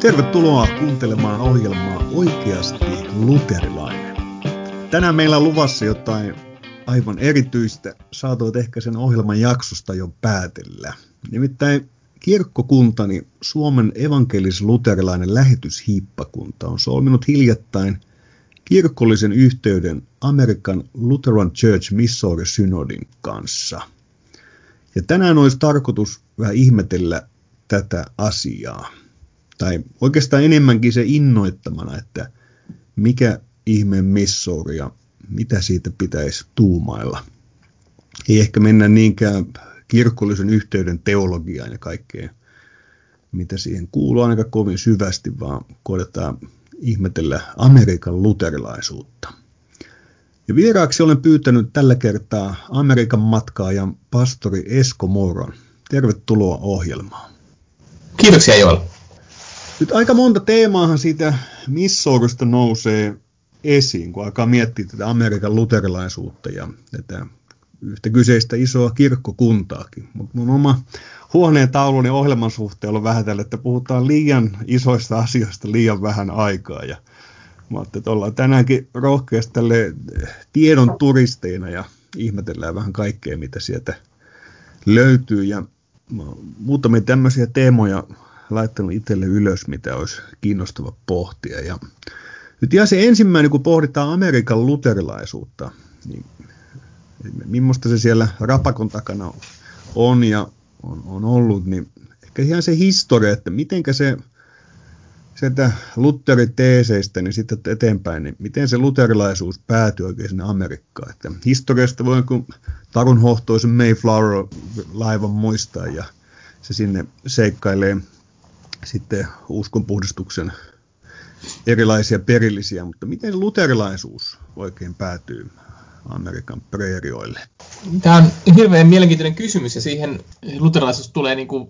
Tervetuloa kuuntelemaan ohjelmaa Oikeasti luterilainen. Tänään meillä on luvassa jotain aivan erityistä. Saatoit ehkä sen ohjelman jaksosta jo päätellä. Nimittäin kirkkokuntani Suomen evankelis-luterilainen lähetyshiippakunta on solminut hiljattain kirkollisen yhteyden American Lutheran Church Missouri Synodin kanssa. Ja tänään olisi tarkoitus vähän ihmetellä tätä asiaa tai oikeastaan enemmänkin se innoittamana, että mikä ihmeen Missouri ja mitä siitä pitäisi tuumailla. Ei ehkä mennä niinkään kirkollisen yhteyden teologiaan ja kaikkeen, mitä siihen kuuluu ainakaan kovin syvästi, vaan koetaan ihmetellä Amerikan luterilaisuutta. Ja vieraaksi olen pyytänyt tällä kertaa Amerikan matkaajan pastori Esko Moron. Tervetuloa ohjelmaan. Kiitoksia Joel. Nyt aika monta teemaahan siitä Missourista nousee esiin, kun alkaa miettiä tätä Amerikan luterilaisuutta ja tätä yhtä kyseistä isoa kirkkokuntaakin. Mutta mun oma huoneen taulun ja ohjelman suhteen on vähän tällä, että puhutaan liian isoista asioista liian vähän aikaa. Ja mä että ollaan tänäänkin rohkeasti tälle tiedon turisteina ja ihmetellään vähän kaikkea, mitä sieltä löytyy. Ja muutamia tämmöisiä teemoja laittanut itselle ylös, mitä olisi kiinnostava pohtia. Ja nyt ihan se ensimmäinen, kun pohditaan Amerikan luterilaisuutta, niin millaista se siellä rapakon takana on ja on, on ollut, niin ehkä ihan se historia, että mitenkä se sieltä Lutheriteeseistä niin sitten eteenpäin, niin miten se luterilaisuus päätyi oikein sinne Amerikkaan. Että historiasta voi kun Tarun hohtoisen Mayflower-laivan muistaa ja se sinne seikkailee sitten uskonpuhdistuksen erilaisia perillisiä, mutta miten luterilaisuus oikein päätyy Amerikan preerioille? Tämä on hirveän mielenkiintoinen kysymys ja siihen luterilaisuus tulee, niin kuin,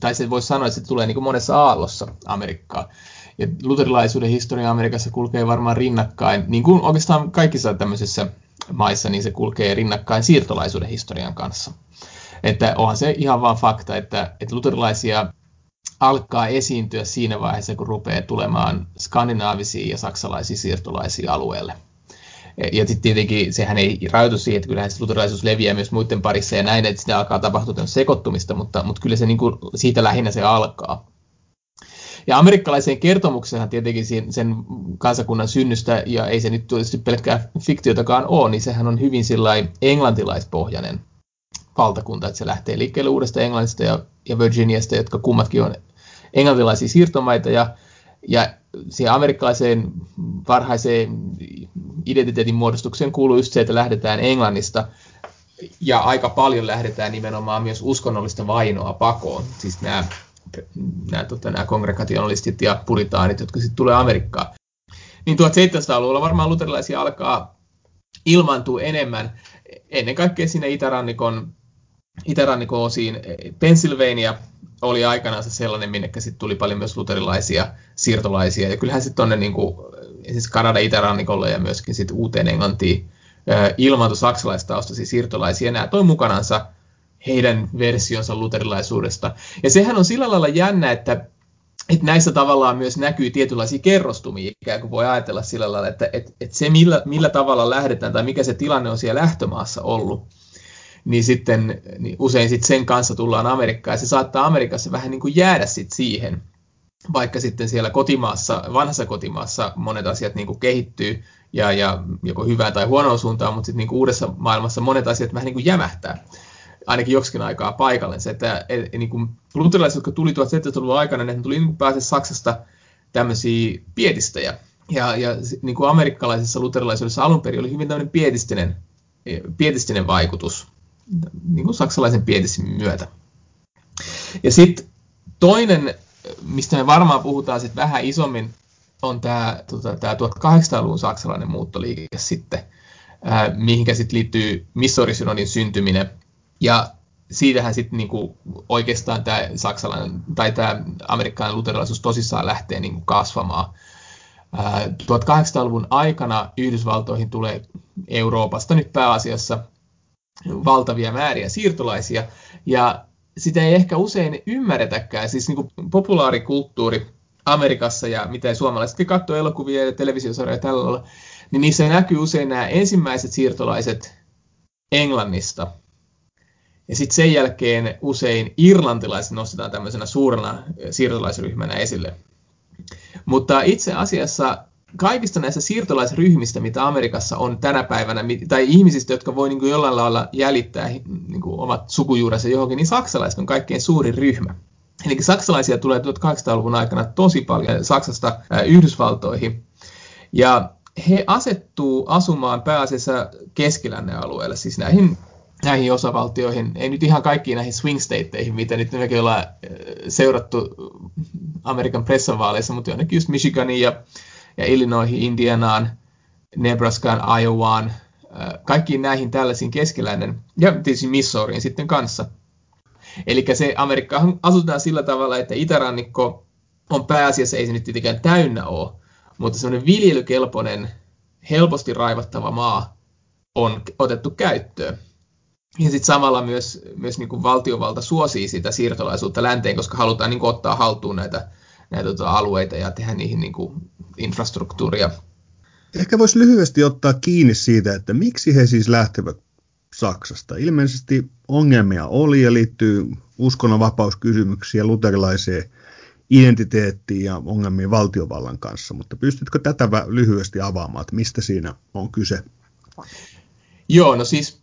tai se voisi sanoa, että se tulee niin kuin monessa aallossa Amerikkaan. Ja luterilaisuuden historia Amerikassa kulkee varmaan rinnakkain, niin kuin oikeastaan kaikissa tämmöisissä maissa, niin se kulkee rinnakkain siirtolaisuuden historian kanssa. Että onhan se ihan vaan fakta, että, että luterilaisia alkaa esiintyä siinä vaiheessa, kun rupeaa tulemaan skandinaavisia ja saksalaisia siirtolaisia alueelle. Ja sitten tietenkin sehän ei rajoitu siihen, että kyllähän luterilaisuus leviää myös muiden parissa ja näin, että sitä alkaa tapahtua sekoittumista, mutta, mutta kyllä se niin kuin, siitä lähinnä se alkaa. Ja amerikkalaiseen kertomukseen tietenkin sen kansakunnan synnystä, ja ei se nyt tietysti pelkkää fiktiotakaan ole, niin sehän on hyvin englantilaispohjainen valtakunta, että se lähtee liikkeelle uudesta Englannista ja, ja Virginiasta, jotka kummatkin on englantilaisia siirtomaita ja, ja siihen amerikkalaiseen varhaiseen identiteetin muodostukseen kuuluu just se, että lähdetään Englannista ja aika paljon lähdetään nimenomaan myös uskonnollista vainoa pakoon. Siis nämä, nämä, tota, nämä kongregationalistit ja puritaanit, jotka sitten tulee Amerikkaan. Niin 1700-luvulla varmaan luterilaisia alkaa ilmaantua enemmän, ennen kaikkea sinne itärannikon, itärannikon osiin. Pennsylvania oli aikanaan se sellainen, minne sitten tuli paljon myös luterilaisia siirtolaisia. Ja kyllähän sitten tuonne niin siis Kanadan itärannikolle ja myöskin sitten uuteen Englantiin ilmaantui saksalaistaustaisia siirtolaisia. Nämä toi mukanansa heidän versionsa luterilaisuudesta. Ja sehän on sillä lailla jännä, että, että näissä tavallaan myös näkyy tietynlaisia kerrostumia, ikään kuin voi ajatella sillä lailla, että, että, että se millä, millä tavalla lähdetään tai mikä se tilanne on siellä lähtömaassa ollut, niin sitten niin usein sit sen kanssa tullaan Amerikkaan, ja se saattaa Amerikassa vähän niin kuin jäädä sit siihen, vaikka sitten siellä kotimaassa, vanhassa kotimaassa monet asiat niin kuin kehittyy, ja, ja joko hyvää tai huonoa suuntaan, mutta sitten niin kuin uudessa maailmassa monet asiat vähän niin kuin jämähtää ainakin joksikin aikaa paikalleen. Että et, niin kuin luterilaiset, jotka tuli 1700-luvun aikana, ne tuli niin pääse Saksasta tämmöisiä pietistäjä. Ja, ja niin kuin amerikkalaisessa luterilaisuudessa alun perin oli hyvin tämmöinen pietistinen, pietistinen vaikutus niin kuin saksalaisen pietissin myötä. Ja sitten toinen, mistä me varmaan puhutaan sitten vähän isommin, on tämä tota, 1800-luvun saksalainen muuttoliike sitten, ää, mihinkä sitten liittyy Missouri-synodin syntyminen. Ja siitähän sitten niinku oikeastaan tämä saksalainen tai tämä amerikkalainen luterilaisuus tosissaan lähtee niinku kasvamaan. Ää, 1800-luvun aikana Yhdysvaltoihin tulee Euroopasta nyt pääasiassa valtavia määriä siirtolaisia, ja sitä ei ehkä usein ymmärretäkään. Siis niin kuin populaarikulttuuri Amerikassa ja mitä suomalaisetkin katsoo elokuvia ja televisiosarjoja tällä lailla, niin niissä näkyy usein nämä ensimmäiset siirtolaiset Englannista. Ja sitten sen jälkeen usein irlantilaiset nostetaan tämmöisenä suurena siirtolaisryhmänä esille. Mutta itse asiassa kaikista näistä siirtolaisryhmistä, mitä Amerikassa on tänä päivänä, tai ihmisistä, jotka voi niin kuin jollain lailla jäljittää niin kuin omat sukujuurensa johonkin, niin saksalaiset on kaikkein suurin ryhmä. Eli saksalaisia tulee 1800-luvun aikana tosi paljon Saksasta Yhdysvaltoihin. Ja he asettuu asumaan pääasiassa keskilännen alueelle, siis näihin, näihin osavaltioihin, ei nyt ihan kaikkiin näihin swing stateihin, mitä nyt mekin ollaan seurattu Amerikan pressanvaaleissa, mutta jonnekin just Michiganiin ja, ja Illinoisiin, Indianaan, Nebraskaan, Iowaan, kaikkiin näihin tällaisiin keskilännen ja tietysti Missouriin sitten kanssa. Eli se Amerikka asutetaan sillä tavalla, että itärannikko on pääasiassa, ei se nyt tietenkään täynnä ole, mutta semmoinen viljelykelpoinen, helposti raivattava maa on otettu käyttöön. Ja sitten samalla myös, myös niin kuin valtiovalta suosii sitä siirtolaisuutta länteen, koska halutaan niin kuin ottaa haltuun näitä, näitä tota, alueita ja tehdä niihin niin kuin infrastruktuuria. Ehkä voisi lyhyesti ottaa kiinni siitä, että miksi he siis lähtevät Saksasta. Ilmeisesti ongelmia oli ja liittyy uskonnonvapauskysymyksiä luterilaiseen identiteettiin ja ongelmiin valtiovallan kanssa, mutta pystytkö tätä lyhyesti avaamaan, että mistä siinä on kyse? Joo, no siis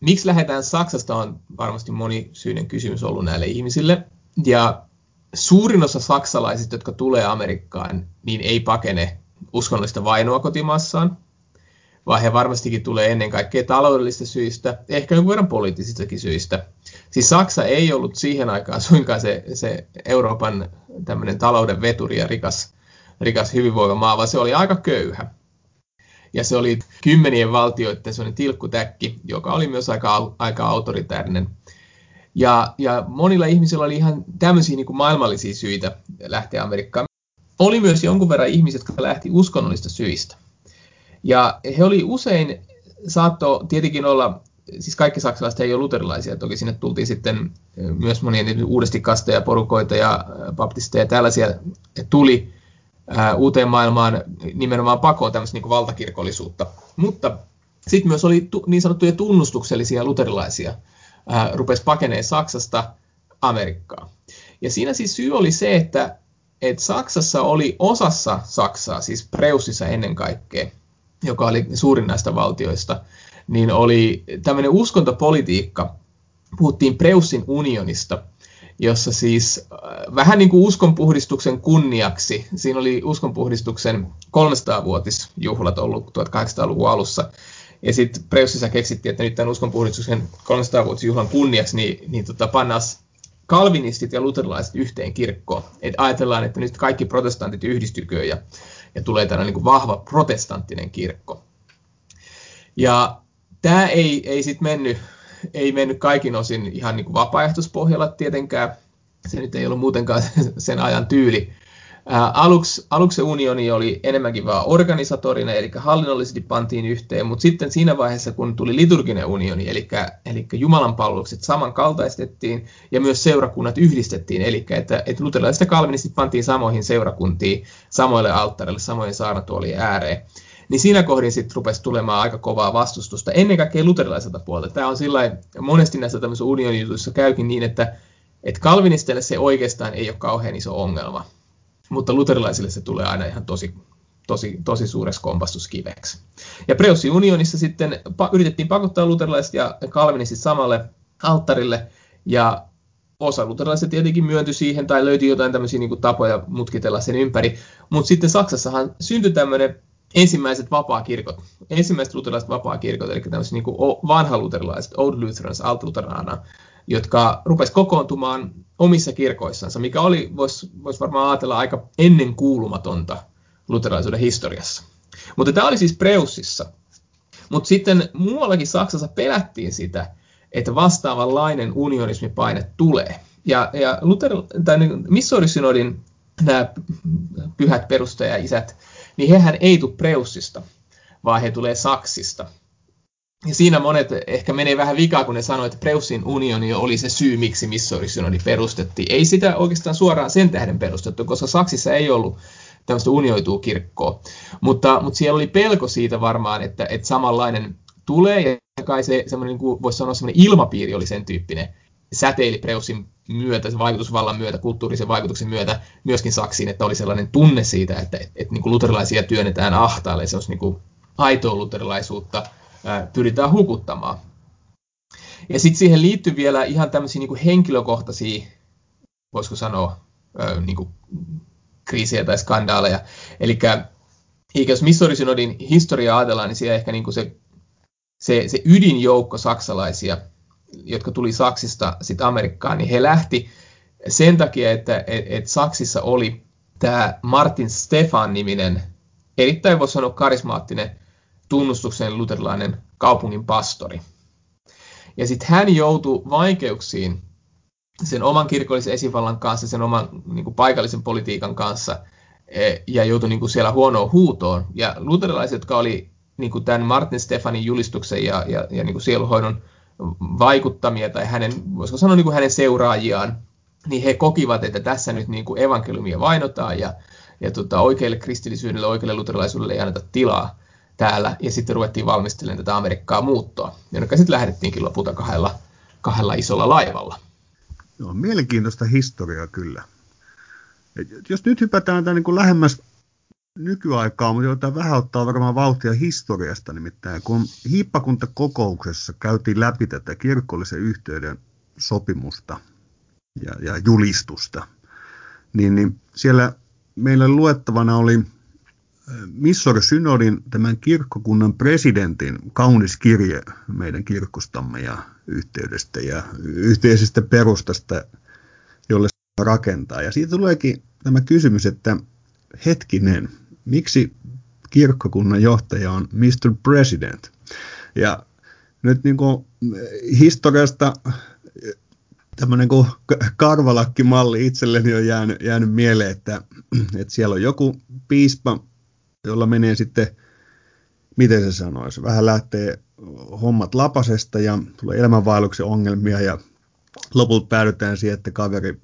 miksi lähdetään Saksasta on varmasti monisyinen kysymys ollut näille ihmisille. Ja suurin osa saksalaisista, jotka tulee Amerikkaan, niin ei pakene uskonnollista vainoa kotimaassaan, vaan he varmastikin tulee ennen kaikkea taloudellisista syistä, ehkä jonkun verran poliittisistakin syistä. Siis Saksa ei ollut siihen aikaan suinkaan se, se Euroopan tämmöinen talouden veturi ja rikas, rikas hyvinvoiva maa, vaan se oli aika köyhä. Ja se oli kymmenien valtioiden se oli tilkkutäkki, joka oli myös aika, aika autoritäärinen. Ja, ja monilla ihmisillä oli ihan tämmöisiä niin kuin maailmallisia syitä lähteä Amerikkaan. Oli myös jonkun verran ihmisiä, jotka lähti uskonnollista syistä. Ja he oli usein, saatto tietenkin olla, siis kaikki saksalaiset ei ole luterilaisia, toki sinne tultiin sitten myös monia uudesti kasteja, porukoita ja baptisteja ja tällaisia tuli ää, uuteen maailmaan nimenomaan pakoon tämmöistä niin kuin valtakirkollisuutta. Mutta sitten myös oli tu, niin sanottuja tunnustuksellisia luterilaisia, ää, rupesi pakeneen Saksasta Amerikkaan. Ja siinä siis syy oli se, että, että Saksassa oli osassa Saksaa, siis Preussissa ennen kaikkea, joka oli suurin näistä valtioista, niin oli tämmöinen uskontopolitiikka. Puhuttiin Preussin unionista, jossa siis äh, vähän niin kuin uskonpuhdistuksen kunniaksi, siinä oli uskonpuhdistuksen 300-vuotisjuhlat ollut 1800-luvun alussa, ja sitten Preussissa keksittiin, että nyt tämän uskonpuhdistuksen 300-vuotisjuhlan kunniaksi, niin, niin tota, pannaan kalvinistit ja luterilaiset yhteen kirkkoon. Et ajatellaan, että nyt kaikki protestantit yhdistyköön ja ja tulee tällainen niin vahva protestanttinen kirkko. Ja tämä ei, ei sitten mennyt, ei mennyt kaikin osin ihan niin kuin vapaaehtoispohjalla tietenkään. Se nyt ei ollut muutenkaan sen ajan tyyli. Aluksi, aluksi unioni oli enemmänkin vain organisatorinen, eli hallinnollisesti pantiin yhteen, mutta sitten siinä vaiheessa, kun tuli liturginen unioni, eli, eli Jumalan palvelukset samankaltaistettiin ja myös seurakunnat yhdistettiin, eli että, että luterilaiset ja kalvinistit pantiin samoihin seurakuntiin, samoille alttarille, samojen saarnatuolien ääreen niin siinä kohdin sitten rupesi tulemaan aika kovaa vastustusta, ennen kaikkea luterilaiselta puolelta. Tämä on sillä monesti näissä tämmöisissä unionijutuissa käykin niin, että, että kalvinisteille se oikeastaan ei ole kauhean iso ongelma mutta luterilaisille se tulee aina ihan tosi, tosi, tosi suureksi kompastuskiveksi. Ja Preussin unionissa sitten pa- yritettiin pakottaa luterilaiset ja kalvinistit samalle alttarille, ja osa luterilaisista tietenkin myöntyi siihen, tai löytyi jotain tämmöisiä niin tapoja mutkitella sen ympäri, mutta sitten Saksassahan syntyi tämmöinen ensimmäiset vapaakirkot, ensimmäiset luterilaiset vapaakirkot, eli tämmöiset niin vanha luterilaiset, Old Lutherans, Alt jotka rupesivat kokoontumaan omissa kirkoissansa, mikä oli, voisi vois varmaan ajatella, aika ennen kuulumatonta luterilaisuuden historiassa. Mutta tämä oli siis Preussissa. Mutta sitten muuallakin Saksassa pelättiin sitä, että vastaavanlainen unionismipaine tulee. Ja, ja Luther, tai niin Missouri-synodin nämä pyhät perustajaisät, niin hehän ei tule Preussista, vaan he tulee Saksista. Ja siinä monet ehkä menee vähän vikaa, kun ne sanoo, että Preussin unioni oli se syy, miksi Missouri-synodi perustettiin. Ei sitä oikeastaan suoraan sen tähden perustettu, koska Saksissa ei ollut tämmöistä unioituu kirkkoa. Mutta, mutta siellä oli pelko siitä varmaan, että, että samanlainen tulee, ja kai se semmoinen, niin kuin voisi sanoa, semmoinen ilmapiiri oli sen tyyppinen, säteili Preussin myötä, sen vaikutusvallan myötä, kulttuurisen vaikutuksen myötä myöskin Saksiin, että oli sellainen tunne siitä, että, että, että niin kuin luterilaisia työnnetään ahtaalle, se olisi niin kuin aitoa luterilaisuutta pyritään hukuttamaan. Ja sitten siihen liittyy vielä ihan tämmöisiä niin henkilökohtaisia, voisiko sanoa, niin kuin kriisejä tai skandaaleja. Eli jos Missouri-synodin historiaa ajatellaan, niin siellä ehkä niin kuin se, se, se ydinjoukko saksalaisia, jotka tuli Saksista sitten Amerikkaan, niin he lähti sen takia, että et, et Saksissa oli tämä Martin Stefan-niminen, erittäin voisi sanoa karismaattinen tunnustuksen luterilainen kaupungin pastori. Ja sitten hän joutui vaikeuksiin sen oman kirkollisen esivallan kanssa, sen oman niin kuin paikallisen politiikan kanssa, e, ja joutui niin kuin siellä huonoon huutoon. Ja luterilaiset, jotka oli niin kuin tämän Martin Stefanin julistuksen ja, ja, ja niin kuin sieluhoidon vaikuttamia, tai hänen, voisiko sanoa niin kuin hänen seuraajiaan, niin he kokivat, että tässä nyt niin kuin evankeliumia vainotaan, ja, ja tota, oikealle kristillisyydelle, oikealle luterilaisuudelle ei anneta tilaa täällä, ja sitten ruvettiin valmistelemaan tätä Amerikkaa muuttoa, jonka sitten lähdettiinkin lopulta kahdella, kahdella isolla laivalla. Joo, mielenkiintoista historiaa kyllä. Et jos nyt hypätään tämän niin kuin lähemmäs nykyaikaa, mutta jotain vähän ottaa varmaan vauhtia historiasta nimittäin, kun hiippakuntakokouksessa käytiin läpi tätä kirkollisen yhteyden sopimusta ja, ja julistusta, niin, niin siellä meillä luettavana oli Missor Synodin, tämän kirkkokunnan presidentin kaunis kirje meidän kirkostamme ja yhteydestä ja yhteisestä perustasta, jolle rakentaa. Ja siitä tuleekin tämä kysymys, että hetkinen, miksi kirkkokunnan johtaja on Mr. President? Ja nyt niin kuin historiasta tämmöinen kuin karvalakkimalli itselleni on jäänyt, jäänyt mieleen, että, että siellä on joku piispa, jolla menee sitten, miten se sanoisi, vähän lähtee hommat lapasesta ja tulee elämänvaelluksen ongelmia ja lopulta päädytään siihen, että kaveri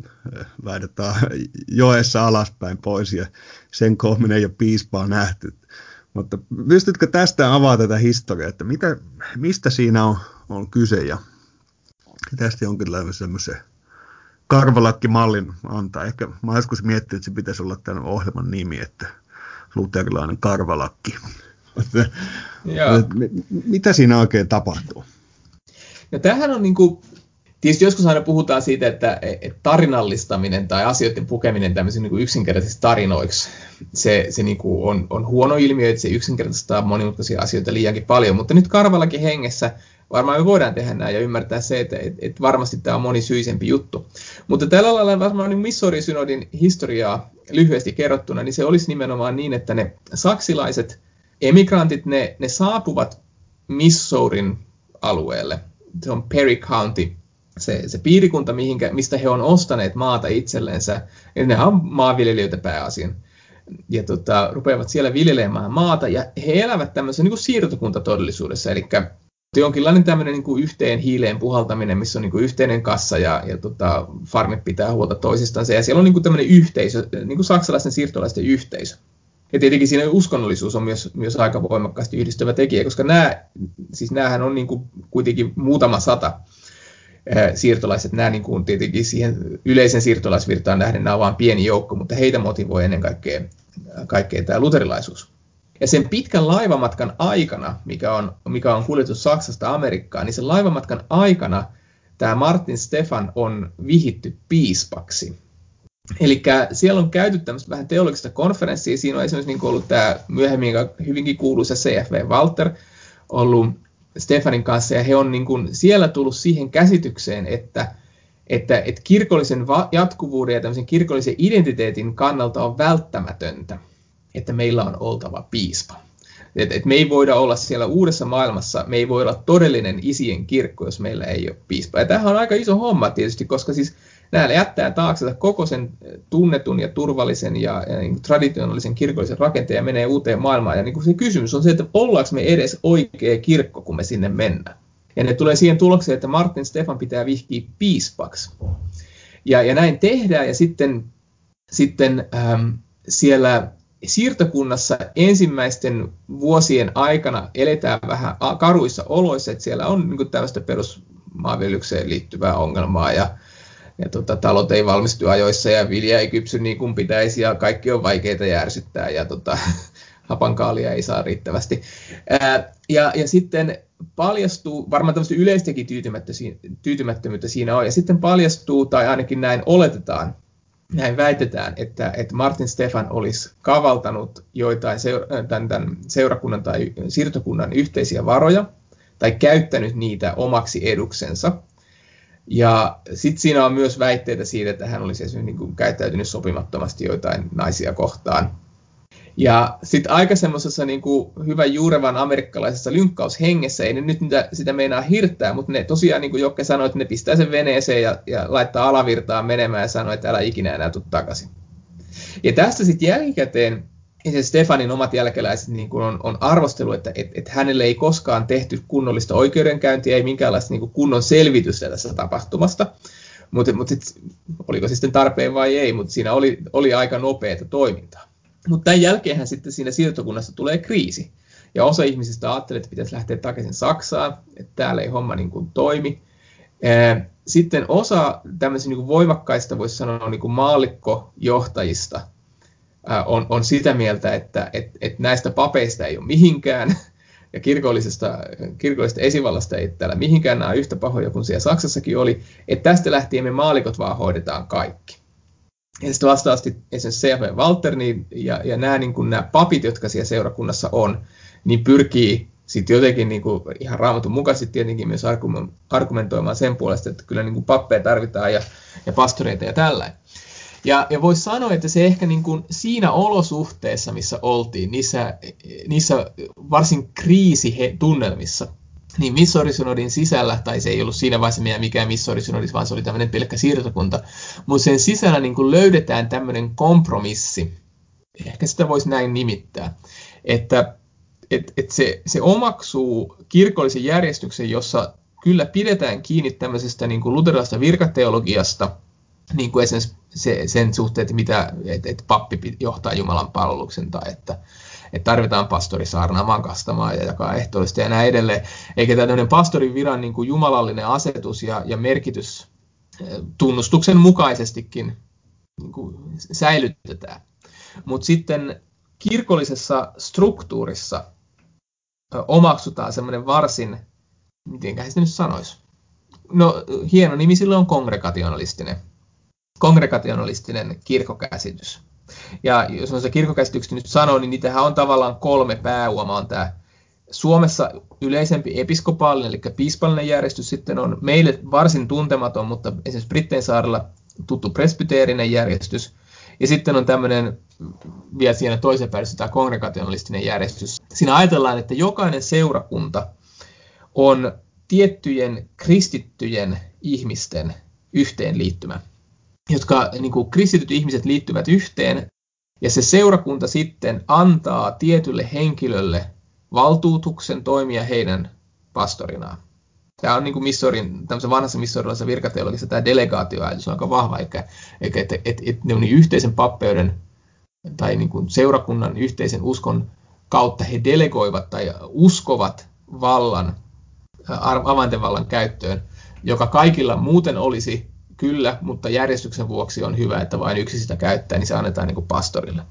väidetään äh, joessa alaspäin pois ja sen koommin ei ole piispaa nähty. Mutta pystytkö tästä avaa tätä historiaa, että mitä, mistä siinä on, on kyse ja tästä jonkinlainen semmoisen karvalakkimallin antaa. Ehkä mä joskus miettinyt, että se pitäisi olla tämän ohjelman nimi, että luterilainen karvalakki. Mitä siinä oikein tapahtuu? No tämähän on niin kuin, tietysti joskus aina puhutaan siitä, että, että tarinallistaminen tai asioiden pukeminen tämmöisiin niin yksinkertaisiksi tarinoiksi, se, se niin kuin on, on huono ilmiö, että se yksinkertaistaa monimutkaisia asioita liiankin paljon, mutta nyt karvallakin hengessä varmaan me voidaan tehdä näin ja ymmärtää se, että, että, että varmasti tämä on monisyisempi juttu. Mutta tällä lailla varmaan niin Missouri-synodin historiaa lyhyesti kerrottuna, niin se olisi nimenomaan niin, että ne saksilaiset emigrantit, ne, ne saapuvat Missourin alueelle. Se on Perry County, se, se piirikunta, mihinkä, mistä he on ostaneet maata itsellensä. Ja ne on maanviljelijöitä pääasiin. Ja tota, rupeavat siellä viljelemään maata, ja he elävät tämmöisessä niin siirtokuntatodellisuudessa, eli jonkinlainen tämmöinen niin kuin yhteen hiileen puhaltaminen, missä on niin kuin yhteinen kassa ja, ja tota, farmit pitää huolta toisistaan. Ja siellä on niin kuin tämmöinen yhteisö, niin kuin saksalaisten siirtolaisten yhteisö. Ja tietenkin siinä uskonnollisuus on myös, myös aika voimakkaasti yhdistävä tekijä, koska nämä, siis näähän on niin kuin kuitenkin muutama sata siirtolaiset, nämä niin kuin tietenkin siihen yleisen siirtolaisvirtaan nähden nämä on vain pieni joukko, mutta heitä motivoi ennen kaikkea, kaikkea tämä luterilaisuus. Ja sen pitkän laivamatkan aikana, mikä on, mikä on kuljetus Saksasta Amerikkaan, niin sen laivamatkan aikana tämä Martin Stefan on vihitty piispaksi. Eli siellä on käyty tämmöistä vähän teologista konferenssia. Siinä on esimerkiksi niin ollut tämä myöhemmin hyvinkin kuuluisa CFV Walter ollut Stefanin kanssa, ja he on niin kuin siellä tullut siihen käsitykseen, että, että, että kirkollisen jatkuvuuden ja tämmöisen kirkollisen identiteetin kannalta on välttämätöntä, että meillä on oltava piispa. Et, et me ei voida olla siellä uudessa maailmassa, me ei voi olla todellinen isien kirkko, jos meillä ei ole piispa. Ja tämähän on aika iso homma tietysti, koska siis nämä jättää taakse koko sen tunnetun ja turvallisen ja, ja niin traditionaalisen kirkollisen rakenteen ja menee uuteen maailmaan. Ja niin kuin se kysymys on se, että ollaanko me edes oikea kirkko, kun me sinne mennään. Ja ne tulee siihen tulokseen, että Martin Stefan pitää vihkiä piispaksi. Ja, ja näin tehdään, ja sitten, sitten ähm, siellä siirtokunnassa ensimmäisten vuosien aikana eletään vähän karuissa oloissa, että siellä on niin tällaista perusmaanviljelykseen liittyvää ongelmaa ja, ja tota, talot ei valmistu ajoissa ja vilja ei kypsy niin kuin pitäisi ja kaikki on vaikeita järsyttää ja tota, hapankaalia ei saa riittävästi. Ää, ja, ja sitten paljastuu, varmaan tämmöistä yleistäkin tyytymättömyyttä siinä on, ja sitten paljastuu, tai ainakin näin oletetaan, näin väitetään, että, että Martin Stefan olisi kavaltanut joitain seura- tämän, tämän seurakunnan tai siirtokunnan yhteisiä varoja, tai käyttänyt niitä omaksi eduksensa. Ja sitten siinä on myös väitteitä siitä, että hän olisi esimerkiksi niin kuin käyttäytynyt sopimattomasti joitain naisia kohtaan. Ja sitten aika semmoisessa niin hyvän juurevan amerikkalaisessa lynkkaushengessä, ei ne nyt niitä, sitä meinaa hirttää, mutta ne tosiaan, niin kuin Jokke sanoi, että ne pistää sen veneeseen ja, ja laittaa alavirtaan menemään ja sanoo, että älä ikinä enää tule takaisin. Ja tästä sitten jälkikäteen se Stefanin omat jälkeläiset niin kuin on, on arvostelu, että et, et hänelle ei koskaan tehty kunnollista oikeudenkäyntiä, ei minkäänlaista niin kuin kunnon selvitystä tästä tapahtumasta. Mutta mut oliko se sitten tarpeen vai ei, mutta siinä oli, oli aika nopeata toimintaa. Mutta tämän jälkeenhän sitten siinä siirtokunnassa tulee kriisi. Ja osa ihmisistä ajattelee, että pitäisi lähteä takaisin Saksaan, että täällä ei homma niin kuin toimi. Sitten osa tämmöisistä niin voimakkaista, voisi sanoa niin kuin maallikkojohtajista, on, on sitä mieltä, että et, et näistä papeista ei ole mihinkään, ja kirkollisesta, kirkollisesta esivallasta ei täällä mihinkään nämä yhtä pahoja kuin siellä Saksassakin oli, että tästä lähtien me maalikot vaan hoidetaan kaikki. Ja sitten vastaavasti esimerkiksi C.F. Walter niin, ja, ja nämä, niin kuin, nämä papit, jotka siellä seurakunnassa on, niin pyrkii sitten jotenkin niin kuin, ihan raamatun mukaisesti tietenkin myös argumentoimaan sen puolesta, että kyllä niin kuin pappeja tarvitaan ja, ja pastoreita ja tällä. Ja, ja voisi sanoa, että se ehkä niin kuin siinä olosuhteessa, missä oltiin, niissä, niissä varsin kriisitunnelmissa, niin Missouri-synodin sisällä, tai se ei ollut siinä vaiheessa meidän mikään Missouri-synodis, vaan se oli tämmöinen pelkkä siirtokunta, mutta sen sisällä niin kuin löydetään tämmöinen kompromissi, ehkä sitä voisi näin nimittää, että et, et se, se omaksuu kirkollisen järjestyksen, jossa kyllä pidetään kiinni tämmöisestä niin kuin luterilaisesta virkateologiasta, niin kuin esimerkiksi se, sen suhteen, että, mitä, että, että pappi johtaa Jumalan palveluksen tai että, että tarvitaan pastori saarnaamaan, kastamaan ja jakaa ehtoollista ja näin edelleen. Eikä tämmöinen pastorin viran niin kuin jumalallinen asetus ja, ja merkitys eh, tunnustuksen mukaisestikin niin kuin säilytetään. Mutta sitten kirkollisessa struktuurissa omaksutaan semmoinen varsin, miten se nyt sanoisi, no hieno nimi sille on kongregationalistinen, kongregationalistinen kirkokäsitys. Ja jos on se kirkokäsitykset nyt sanoo, niin niitähän on tavallaan kolme pääuomaa. On tämä Suomessa yleisempi episkopaalinen, eli piispallinen järjestys, sitten on meille varsin tuntematon, mutta esimerkiksi Brittein saarella tuttu presbyteerinen järjestys, ja sitten on tämmöinen vielä siinä toisen päädyssä tämä kongregationalistinen järjestys. Siinä ajatellaan, että jokainen seurakunta on tiettyjen kristittyjen ihmisten yhteenliittymä jotka niin kuin kristityt ihmiset liittyvät yhteen, ja se seurakunta sitten antaa tietylle henkilölle valtuutuksen toimia heidän pastorinaan. Tämä on niin kuin Missorin, vanhassa missorilaisessa virkateologissa tämä delegaatioajatus on aika vahva, eikä, eikä että et, et, ne on niin yhteisen pappeuden tai niin kuin seurakunnan yhteisen uskon kautta he delegoivat tai uskovat vallan, avaintevallan käyttöön, joka kaikilla muuten olisi kyllä, mutta järjestyksen vuoksi on hyvä, että vain yksi sitä käyttää, niin se annetaan niin kuin pastorille.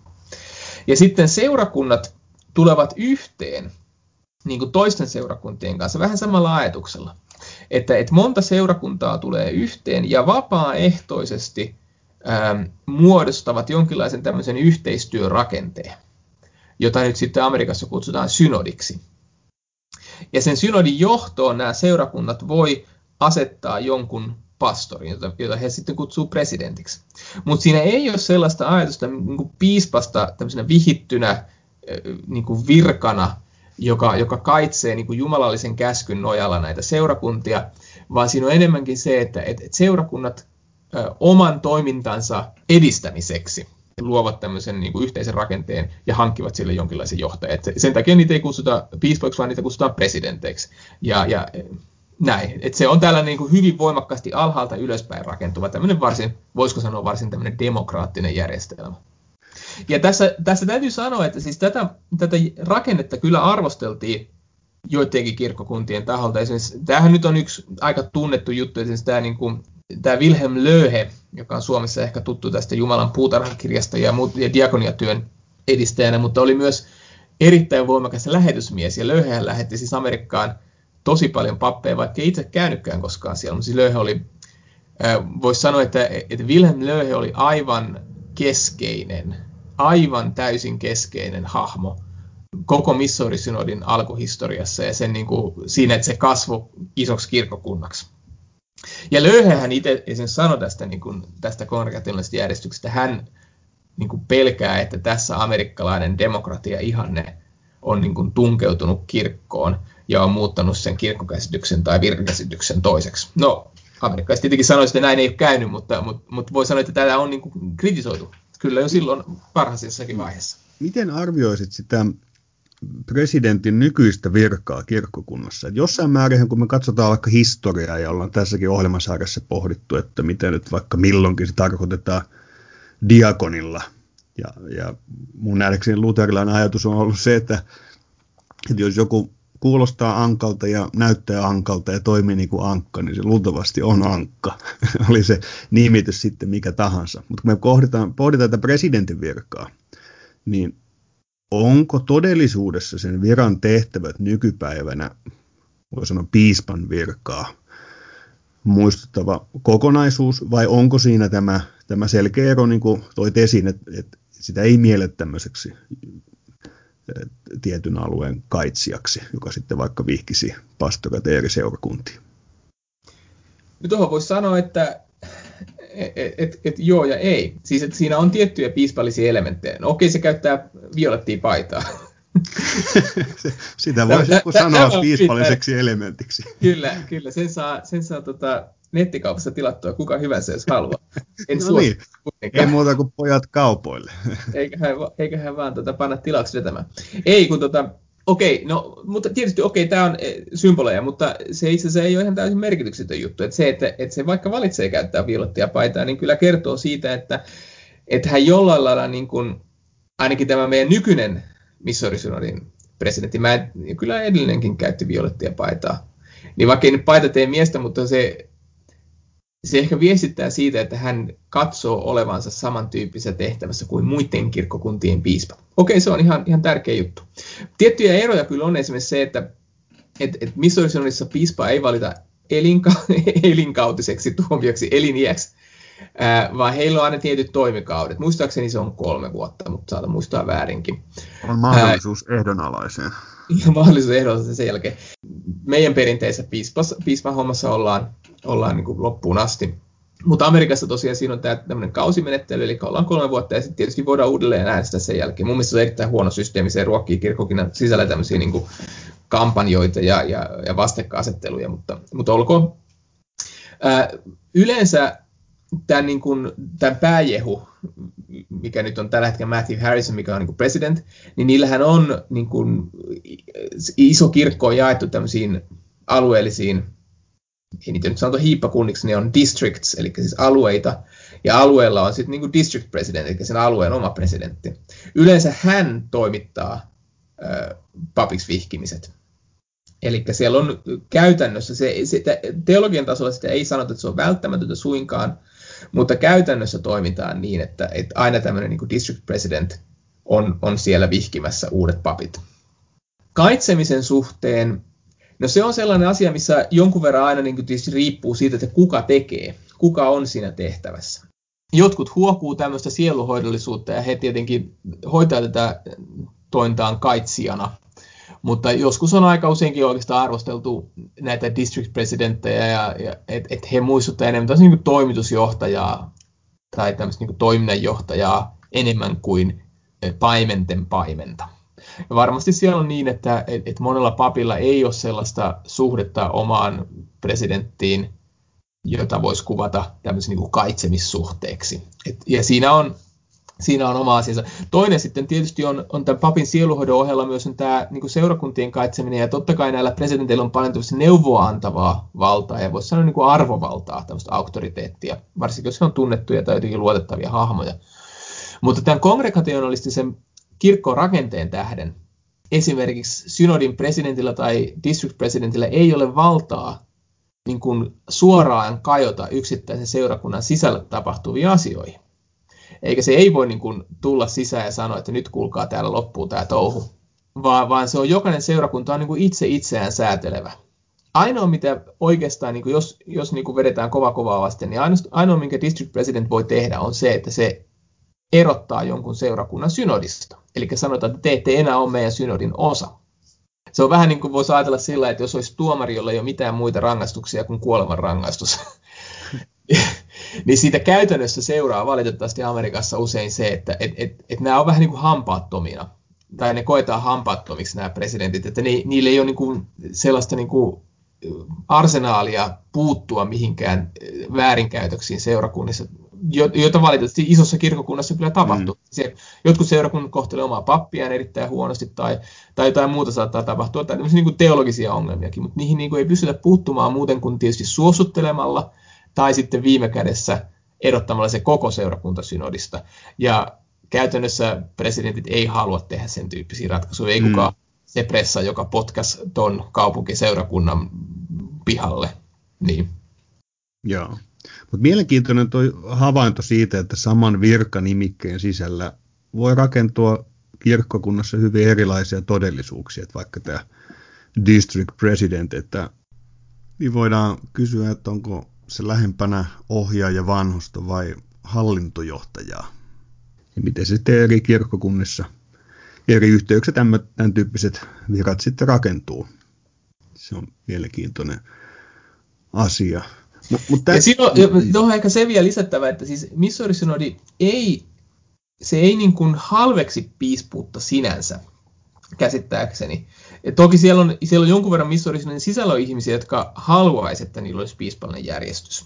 Ja sitten seurakunnat tulevat yhteen niin kuin toisten seurakuntien kanssa vähän samalla ajatuksella. Että, että monta seurakuntaa tulee yhteen ja vapaaehtoisesti ähm, muodostavat jonkinlaisen tämmöisen yhteistyörakenteen, jota nyt sitten Amerikassa kutsutaan synodiksi. Ja sen synodin johtoon nämä seurakunnat voi asettaa jonkun pastori, jota, jota he sitten kutsuu presidentiksi. Mutta siinä ei ole sellaista ajatusta niin kuin piispasta tämmöisenä vihittynä niin kuin virkana, joka, joka kaitsee niin kuin jumalallisen käskyn nojalla näitä seurakuntia, vaan siinä on enemmänkin se, että et, et seurakunnat oman toimintansa edistämiseksi luovat tämmöisen niin kuin yhteisen rakenteen ja hankkivat sille jonkinlaisen johtajan. Sen takia niitä ei kutsuta piispoiksi, vaan niitä kutsutaan presidenteiksi. Ja, ja näin. Et se on tällainen niin kuin hyvin voimakkaasti alhaalta ylöspäin rakentuva, tämmöinen varsin, voisiko sanoa varsin tämmöinen demokraattinen järjestelmä. Ja tässä, tässä täytyy sanoa, että siis tätä, tätä rakennetta kyllä arvosteltiin joidenkin kirkkokuntien taholta. Esimerkiksi, tämähän nyt on yksi aika tunnettu juttu, esimerkiksi tämä, niin kuin, tämä Wilhelm Löhe, joka on Suomessa ehkä tuttu tästä Jumalan puutarhakirjasta ja, ja diakoniatyön edistäjänä, mutta oli myös erittäin voimakas lähetysmies, ja Löhehän lähetti siis Amerikkaan tosi paljon pappeja, vaikka ei itse käynytkään koskaan siellä, mutta siis Löhe oli, voisi sanoa, että, että Wilhelm Löhe oli aivan keskeinen, aivan täysin keskeinen hahmo koko Missouri-synodin alkuhistoriassa ja sen niin kuin, siinä, että se kasvoi isoksi kirkkokunnaksi. Ja Löyhehän itse sanoi tästä, niin kuin, tästä kongregationaalisesta järjestyksestä, hän niin kuin pelkää, että tässä amerikkalainen demokratia ihanne on niin kuin tunkeutunut kirkkoon ja on muuttanut sen kirkkokäsityksen tai virkakäsityksen toiseksi. No, amerikkalaiset tietenkin sanoisivat, että näin ei ole käynyt, mutta, mutta, mutta voi sanoa, että tätä on niin kuin kritisoitu kyllä jo silloin varhaisessakin vaiheessa. Miten arvioisit sitä presidentin nykyistä virkaa kirkkokunnassa. Et jossain määrin, kun me katsotaan vaikka historiaa ja ollaan tässäkin ohjelmasarjassa pohdittu, että miten nyt vaikka milloinkin se tarkoitetaan diakonilla. Ja, ja mun nähdäkseni luterilainen ajatus on ollut se, että, että jos joku kuulostaa ankalta ja näyttää ankalta ja toimii niin kuin ankka, niin se luultavasti on ankka. Oli se nimitys sitten mikä tahansa. Mutta kun me pohditaan, pohditaan tätä presidentin virkaa, niin onko todellisuudessa sen viran tehtävät nykypäivänä, voi sanoa piispan virkaa, muistuttava kokonaisuus, vai onko siinä tämä, tämä selkeä ero, niin kuin toit esiin, että, että sitä ei miele tämmöiseksi tietyn alueen kaitsijaksi, joka sitten vaikka vihkisi pastorat eri seurakuntiin. No tuohon voisi sanoa, että et, et, et, joo ja ei. Siis että siinä on tiettyjä piispallisia elementtejä. No, okei, se käyttää violettia paitaa. Sitä voisi joku sanoa piispalliseksi elementiksi. Kyllä, kyllä. Sen saa, sen saa tota, nettikaupassa tilattua kuka hyvänsä, jos haluaa. En no niin, ei muuta kuin pojat kaupoille. eiköhän, eiköhän vaan tota, panna tilaksi vetämään. Ei, kun tota, Okei, no, mutta tietysti okei, tämä on eh, symboleja, mutta se itse asiassa ei ole ihan täysin merkityksetön juttu. Että se, että, että se vaikka valitsee käyttää violettia paitaa, niin kyllä kertoo siitä, että, että hän jollain lailla, niin kuin, ainakin tämä meidän nykyinen Missouri Synodin presidentti, mä en, kyllä edellinenkin käytti violettia paitaa. Niin vaikka ei nyt paita tee miestä, mutta se se ehkä viestittää siitä, että hän katsoo olevansa samantyyppisessä tehtävässä kuin muiden kirkkokuntien piispa. Okei, se on ihan, ihan tärkeä juttu. Tiettyjä eroja kyllä on esimerkiksi se, että et, et Missouri-synodissa piispa ei valita elinka, elinkautiseksi tuomioksi eliniäksi, ää, vaan heillä on aina tietyt toimikaudet. Muistaakseni se on kolme vuotta, mutta saatan muistaa väärinkin. On mahdollisuus ää, ehdonalaiseen. Ja mahdollisuus ehdonalaiseen sen jälkeen. Meidän perinteisessä piispas, piispan hommassa ollaan ollaan niin kuin loppuun asti. Mutta Amerikassa tosiaan siinä on tämä tämmöinen kausimenettely, eli ollaan kolme vuotta ja sitten tietysti voidaan uudelleen äänestää sen jälkeen. Mun mielestä se on erittäin huono systeemi, se ruokkii kirkkokin sisällä tämmöisiä niin kuin kampanjoita ja, ja, ja vastakkainasetteluja, mutta, mutta olkoon. Ää, yleensä tämän, niin kuin, tämän pääjehu, mikä nyt on tällä hetkellä Matthew Harrison, mikä on niin kuin president, niin niillähän on niin kuin, iso kirkko on jaettu tämmöisiin alueellisiin ei niitä nyt sanota hiippakunniksi, ne on districts, eli siis alueita, ja alueella on sitten niin district president, eli sen alueen oma presidentti. Yleensä hän toimittaa papiksi vihkimiset. Eli siellä on käytännössä, se, se, teologian tasolla sitä ei sanota, että se on välttämätöntä suinkaan, mutta käytännössä toimitaan niin, että, että aina tämmöinen niin district president on, on siellä vihkimässä uudet papit. Kaitsemisen suhteen No se on sellainen asia, missä jonkun verran aina niin tietysti riippuu siitä, että kuka tekee, kuka on siinä tehtävässä. Jotkut huokuu tämmöistä sieluhoidollisuutta ja he tietenkin hoitaa tätä tointaan kaitsijana, mutta joskus on aika useinkin oikeastaan arvosteltu näitä district presidenttejä, ja, ja että et he muistuttavat enemmän niin toimitusjohtajaa tai tämmöistä niin toiminnanjohtajaa enemmän kuin paimenten paimenta. Varmasti siellä on niin, että et, monella papilla ei ole sellaista suhdetta omaan presidenttiin jota voisi kuvata tämmöisen niin kaitsemissuhteeksi. Et, ja siinä on, siinä on oma asiansa. Toinen sitten tietysti on, on tämän papin sieluhoidon ohella myös on tämä niin seurakuntien kaitseminen, ja totta kai näillä presidenteillä on paljon neuvoa antavaa valtaa, ja voisi sanoa niin kuin arvovaltaa, tämmöistä auktoriteettia, varsinkin jos he on tunnettuja tai jotenkin luotettavia hahmoja. Mutta tämän kongregationalistisen kirkkorakenteen tähden esimerkiksi synodin presidentillä tai district presidentillä ei ole valtaa niin kuin suoraan kajota yksittäisen seurakunnan sisällä tapahtuviin asioihin. Eikä se ei voi niin kuin tulla sisään ja sanoa, että nyt kuulkaa täällä loppuu tämä touhu, vaan, vaan se on jokainen seurakunta on niin kuin itse itseään säätelevä. Ainoa, mitä oikeastaan, niin kuin jos, jos niin kuin vedetään kova kovaa vasten, niin ainoa, ainoa, minkä district president voi tehdä, on se, että se erottaa jonkun seurakunnan synodista. Eli sanotaan, että te ette enää ole meidän synodin osa. Se on vähän niin kuin voisi ajatella sillä, että jos olisi tuomari, jolla ei ole mitään muita rangaistuksia kuin kuoleman rangaistus, niin siitä käytännössä seuraa valitettavasti Amerikassa usein se, että et, et, et nämä on vähän niin kuin hampaattomina, tai ne koetaan hampaattomiksi nämä presidentit, että ne, niillä ei ole niin kuin sellaista niin kuin arsenaalia puuttua mihinkään väärinkäytöksiin seurakunnissa joita valitettavasti isossa kirkokunnassa kyllä tapahtuu. Mm. Se, jotkut seurakunnat kohtelevat omaa pappiaan erittäin huonosti tai, tai jotain muuta saattaa tapahtua, tai niin kuin teologisia ongelmiakin, mutta niihin niin kuin ei pystytä puuttumaan muuten kuin tietysti suosuttelemalla tai sitten viime kädessä erottamalla se koko seurakuntasynodista. Ja käytännössä presidentit ei halua tehdä sen tyyppisiä ratkaisuja, ei mm. kukaan se pressa, joka potkas ton kaupunkiseurakunnan pihalle. Niin. Joo. Mutta mielenkiintoinen tuo havainto siitä, että saman virkanimikkeen sisällä voi rakentua kirkkokunnassa hyvin erilaisia todellisuuksia, että vaikka tämä district president, että niin voidaan kysyä, että onko se lähempänä ohjaaja vanhusta vai hallintojohtajaa. Ja miten se sitten eri kirkkokunnissa, eri yhteyksissä tämän, tyyppiset virat sitten rakentuu. Se on mielenkiintoinen asia. Mut, mut täs... Ja silloin, tuohon ehkä se vielä lisättävä, että siis Missouri Synodi ei, se ei niin kuin halveksi piispuutta sinänsä, käsittääkseni. Et toki siellä on, siellä on jonkun verran Missouri Synodin sisällä on ihmisiä, jotka haluaisivat, että niillä olisi piispallinen järjestys.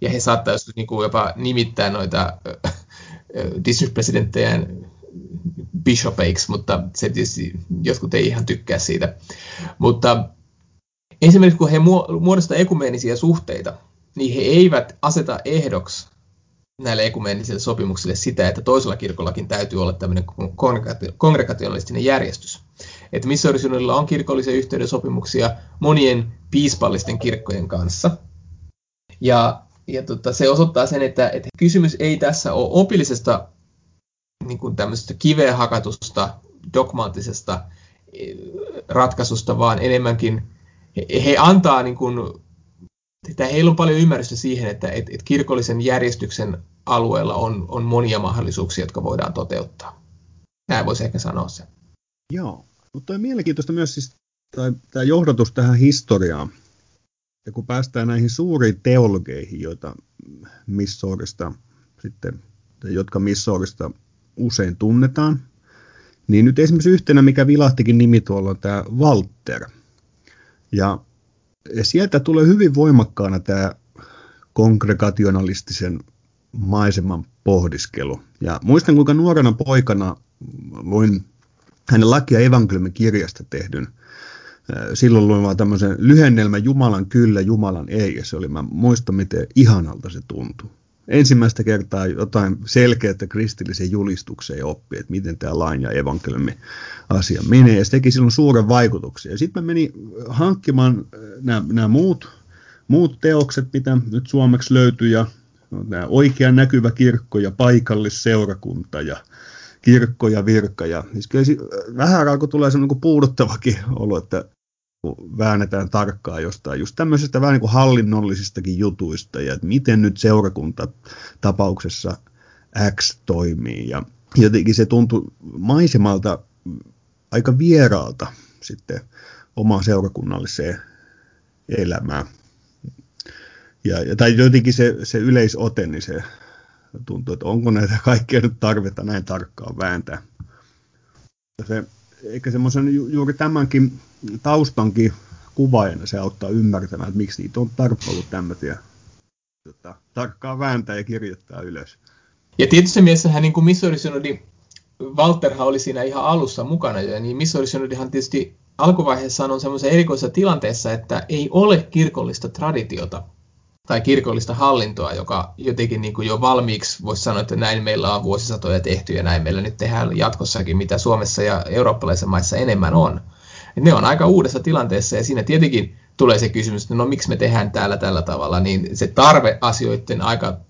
Ja he saattaisivat niin kuin jopa nimittää noita district-presidenttejä bishopeiksi, mutta se tietysti jotkut ei ihan tykkää siitä. Mutta Esimerkiksi kun he muodostavat ekumeenisia suhteita, niin he eivät aseta ehdoksi näille ekumeenisille sopimuksille sitä, että toisella kirkollakin täytyy olla tämmöinen kongregationalistinen järjestys. Että Missouri on kirkollisia yhteyden sopimuksia monien piispallisten kirkkojen kanssa. Ja, ja tota, se osoittaa sen, että, että kysymys ei tässä ole opillisesta niin kuin tämmöisestä kiveen hakatusta, dogmaattisesta eh, ratkaisusta, vaan enemmänkin he, he antaa niin kuin, että heillä on paljon ymmärrystä siihen, että et, et kirkollisen järjestyksen alueella on, on monia mahdollisuuksia, jotka voidaan toteuttaa. Näin voisi ehkä sanoa se. Joo, mutta on mielenkiintoista myös siis tämä johdatus tähän historiaan. Ja kun päästään näihin suuriin teologeihin, joita Missourista sitten, jotka Missourista usein tunnetaan, niin nyt esimerkiksi yhtenä, mikä vilahtikin nimi tuolla on tämä Walter – ja, sieltä tulee hyvin voimakkaana tämä kongregationalistisen maiseman pohdiskelu. Ja muistan, kuinka nuorena poikana luin hänen lakia evankeliumin kirjasta tehdyn. Silloin luin vaan tämmöisen lyhennelmän Jumalan kyllä, Jumalan ei, ja se oli, mä muistan miten ihanalta se tuntui ensimmäistä kertaa jotain selkeää kristillisen julistukseen oppi, että miten tämä lain ja evankeliumi asia menee. Ja se teki silloin suuren vaikutuksen. Sitten mä menin hankkimaan nämä, nämä muut, muut teokset, mitä nyt suomeksi löytyy, ja nämä oikea näkyvä kirkko ja paikallisseurakunta ja kirkko ja virka. Ja, siis kyllä vähän alkoi tulee semmoinen puuduttavakin olo, että väännetään tarkkaan jostain just tämmöisestä vähän niin kuin hallinnollisistakin jutuista ja että miten nyt seurakunta tapauksessa X toimii ja jotenkin se tuntui maisemalta aika vieraalta sitten omaan seurakunnalliseen elämään. Ja, ja, tai jotenkin se, se yleisote, niin se tuntuu, että onko näitä kaikkea nyt tarvetta näin tarkkaan vääntää. Se, eikä semmoisen ju, juuri tämänkin taustankin kuvaajana se auttaa ymmärtämään, että miksi niitä on tarpeeksi ollut tämmöisiä tota, tarkkaan vääntää ja kirjoittaa ylös. Ja tietysti mielessähän niin kuin Missouri Synodi, Walterhan oli siinä ihan alussa mukana jo, niin Missouri Synodihan tietysti alkuvaiheessa on semmoisessa erikoisessa tilanteessa, että ei ole kirkollista traditiota tai kirkollista hallintoa, joka jotenkin niin kuin jo valmiiksi voisi sanoa, että näin meillä on vuosisatoja tehty ja näin meillä nyt tehdään jatkossakin, mitä Suomessa ja eurooppalaisissa maissa enemmän on. Et ne on aika uudessa tilanteessa ja siinä tietenkin tulee se kysymys, että no miksi me tehdään täällä tällä tavalla, niin se tarve asioiden aika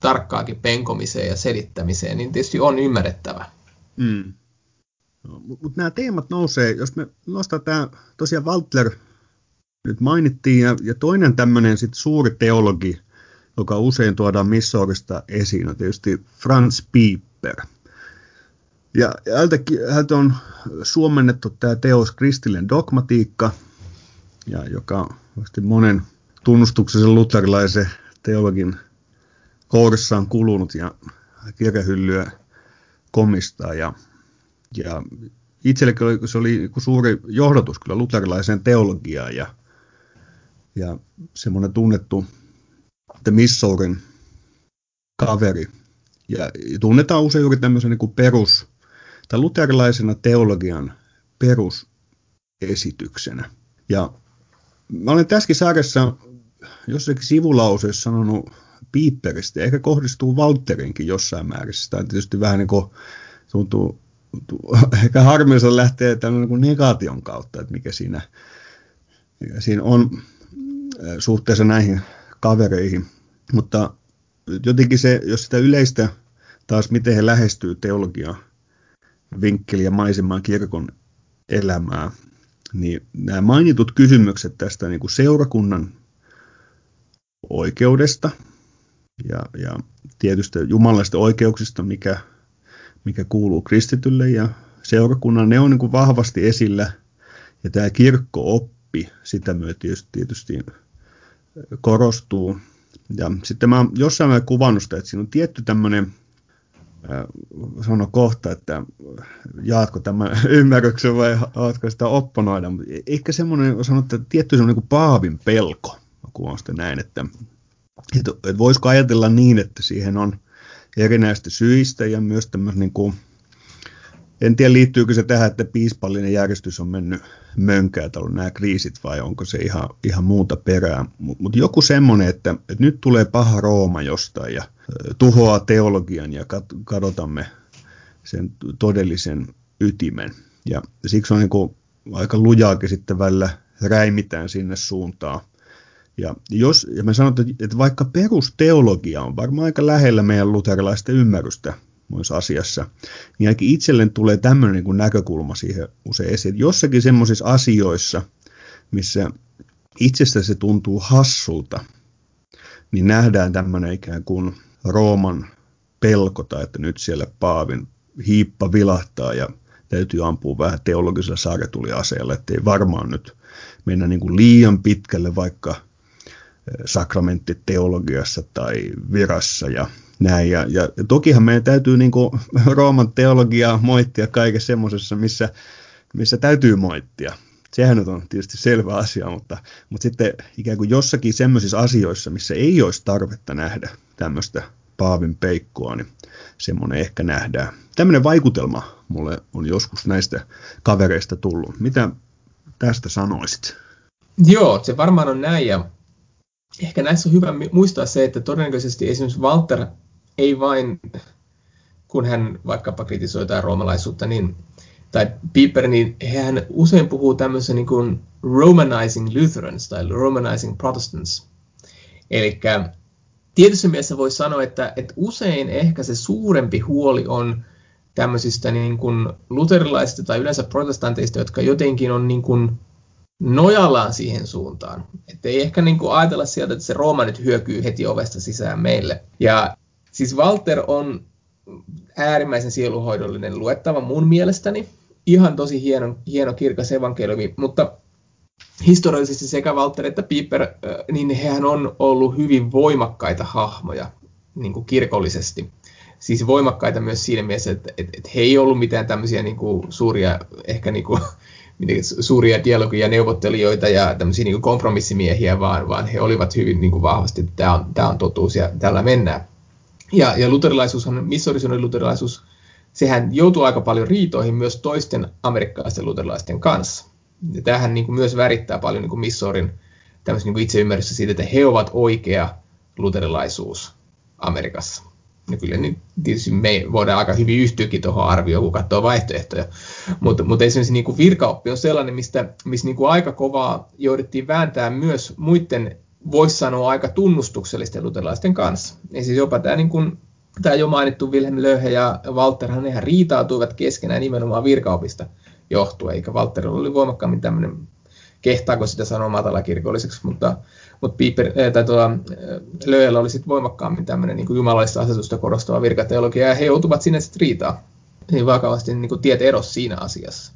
tarkkaakin penkomiseen ja selittämiseen, niin tietysti on ymmärrettävä. Mm. No, Mutta mut nämä teemat nousee, jos me nostaa tämä, tosiaan Waltler nyt mainittiin, ja, ja toinen tämmöinen sit suuri teologi, joka usein tuodaan Missourista esiin, on tietysti Franz Pieper. Ja häntä, on suomennettu tämä teos Kristillinen dogmatiikka, ja joka on monen tunnustuksellisen luterilaisen teologin kourissa on kulunut ja kirjahyllyä komistaa. Ja, ja itsellekin se oli suuri johdatus kyllä luterilaiseen teologiaan ja, ja semmoinen tunnettu että Missourin kaveri. Ja tunnetaan usein juuri tämmöisen niin perus, tai luterilaisena teologian perusesityksenä. Ja mä olen tässäkin sarjassa jossakin sivulauseessa sanonut Piipperistä, ehkä kohdistuu Walterinkin jossain määrin. Tämä tietysti vähän niin kuin tuntuu, tuntuu ehkä harmillisen lähtee tämän niin negaation kautta, että mikä siinä, siinä on suhteessa näihin kavereihin. Mutta jotenkin se, jos sitä yleistä taas, miten he lähestyy teologiaa, vinkkeliä maisemaan kirkon elämää, niin nämä mainitut kysymykset tästä niin kuin seurakunnan oikeudesta ja, ja tietystä jumalasta oikeuksista, mikä, mikä kuuluu kristitylle ja seurakunnan, ne on niin kuin vahvasti esillä. Ja tämä kirkko-oppi sitä myötä tietysti, tietysti korostuu. Ja sitten mä oon jossain määrin kuvannut sitä, että siinä on tietty tämmöinen sano kohta, että jaatko tämän ymmärryksen vai haluatko sitä opponoida. Ehkä semmoinen, sanottu, että tietty semmoinen kuin paavin pelko, kun on sitten näin, että, että, että voisiko ajatella niin, että siihen on erinäistä syistä ja myös tämmöinen niin kuin, en tiedä liittyykö se tähän, että piispallinen järjestys on mennyt mönkää, että on nämä kriisit vai onko se ihan, ihan muuta perää. Mutta mut joku semmoinen, että, että nyt tulee paha Rooma jostain ja tuhoaa teologian ja kadotamme sen todellisen ytimen. Ja siksi on niin kuin aika lujaakin sitten välillä räimitään sinne suuntaan. Ja, jos, ja mä sanon, että vaikka perusteologia on varmaan aika lähellä meidän luterilaisten ymmärrystä monessa asiassa, niin ainakin itsellen tulee tämmöinen niin näkökulma siihen usein esiin. Jossakin semmoisissa asioissa, missä itsestä se tuntuu hassulta, niin nähdään tämmöinen ikään kuin Rooman pelko tai että nyt siellä Paavin hiippa vilahtaa ja täytyy ampua vähän teologisella sarjatuliaseella, ettei varmaan nyt mennä niin kuin liian pitkälle vaikka sakramenttiteologiassa tai virassa ja näin. Ja, ja tokihan meidän täytyy niin kuin Rooman teologiaa moittia kaikessa semmoisessa, missä, missä täytyy moittia. Sehän nyt on tietysti selvä asia, mutta, mutta sitten ikään kuin jossakin semmoisissa asioissa, missä ei olisi tarvetta nähdä tämmöistä Paavin peikkoa, niin semmoinen ehkä nähdään. Tämmöinen vaikutelma mulle on joskus näistä kavereista tullut. Mitä tästä sanoisit? Joo, se varmaan on näin ja ehkä näissä on hyvä muistaa se, että todennäköisesti esimerkiksi Walter ei vain, kun hän vaikkapa kritisoi jotain roomalaisuutta, niin, tai Piper, niin hän usein puhuu tämmöisen niin kuin Romanizing Lutherans tai Romanizing Protestants. Eli tietyssä mielessä voi sanoa, että, että usein ehkä se suurempi huoli on tämmöisistä niin kuin luterilaisista tai yleensä protestanteista, jotka jotenkin on niin kuin nojallaan siihen suuntaan. Että ei ehkä niin kuin ajatella sieltä, että se Rooma nyt hyökyy heti ovesta sisään meille. Ja siis Walter on äärimmäisen sieluhoidollinen luettava mun mielestäni. Ihan tosi hieno, hieno kirkas evankeliumi, mutta historiallisesti sekä Walter että Piper, niin hehän on ollut hyvin voimakkaita hahmoja niin kuin kirkollisesti. Siis voimakkaita myös siinä mielessä, että, että, että he ei ollut mitään tämmöisiä niin kuin suuria ehkä niin kuin suuria dialogia neuvottelijoita ja tämmöisiä niin kompromissimiehiä, vaan, vaan he olivat hyvin niin kuin vahvasti, että tämä on, tämä on totuus ja tällä mennään. Ja, ja luterilaisuushan, Missourisonin luterilaisuus, sehän joutuu aika paljon riitoihin myös toisten amerikkalaisten luterilaisten kanssa. Ja tämähän niin kuin myös värittää paljon niin kuin tämmöistä niin itseymmärrystä siitä, että he ovat oikea luterilaisuus Amerikassa. Ja kyllä niin tietysti me voidaan aika hyvin yhtyäkin tuohon arvioon, kun katsoo vaihtoehtoja. Mutta, mutta esimerkiksi niin kuin virkaoppi on sellainen, mistä, missä niin kuin aika kovaa jouduttiin vääntää myös muiden, voisi sanoa, aika tunnustuksellisten luterilaisten kanssa. Ja siis jopa tämä, niin kuin, tämä jo mainittu Wilhelm Löhe ja Walterhan, nehän riitautuivat keskenään nimenomaan virkaopista johtuen, eikä Walter oli voimakkaammin tämmöinen kehtaako sitä sanoa matalakirkolliseksi, mutta, mutta Piper, äh, tai tuolla, Lööllä oli sitten voimakkaammin tämmöinen niin jumalallista asetusta korostava virkateologia, ja he joutuvat sinne sitten riitaa. Niin vakavasti niin kuin tiet eros siinä asiassa.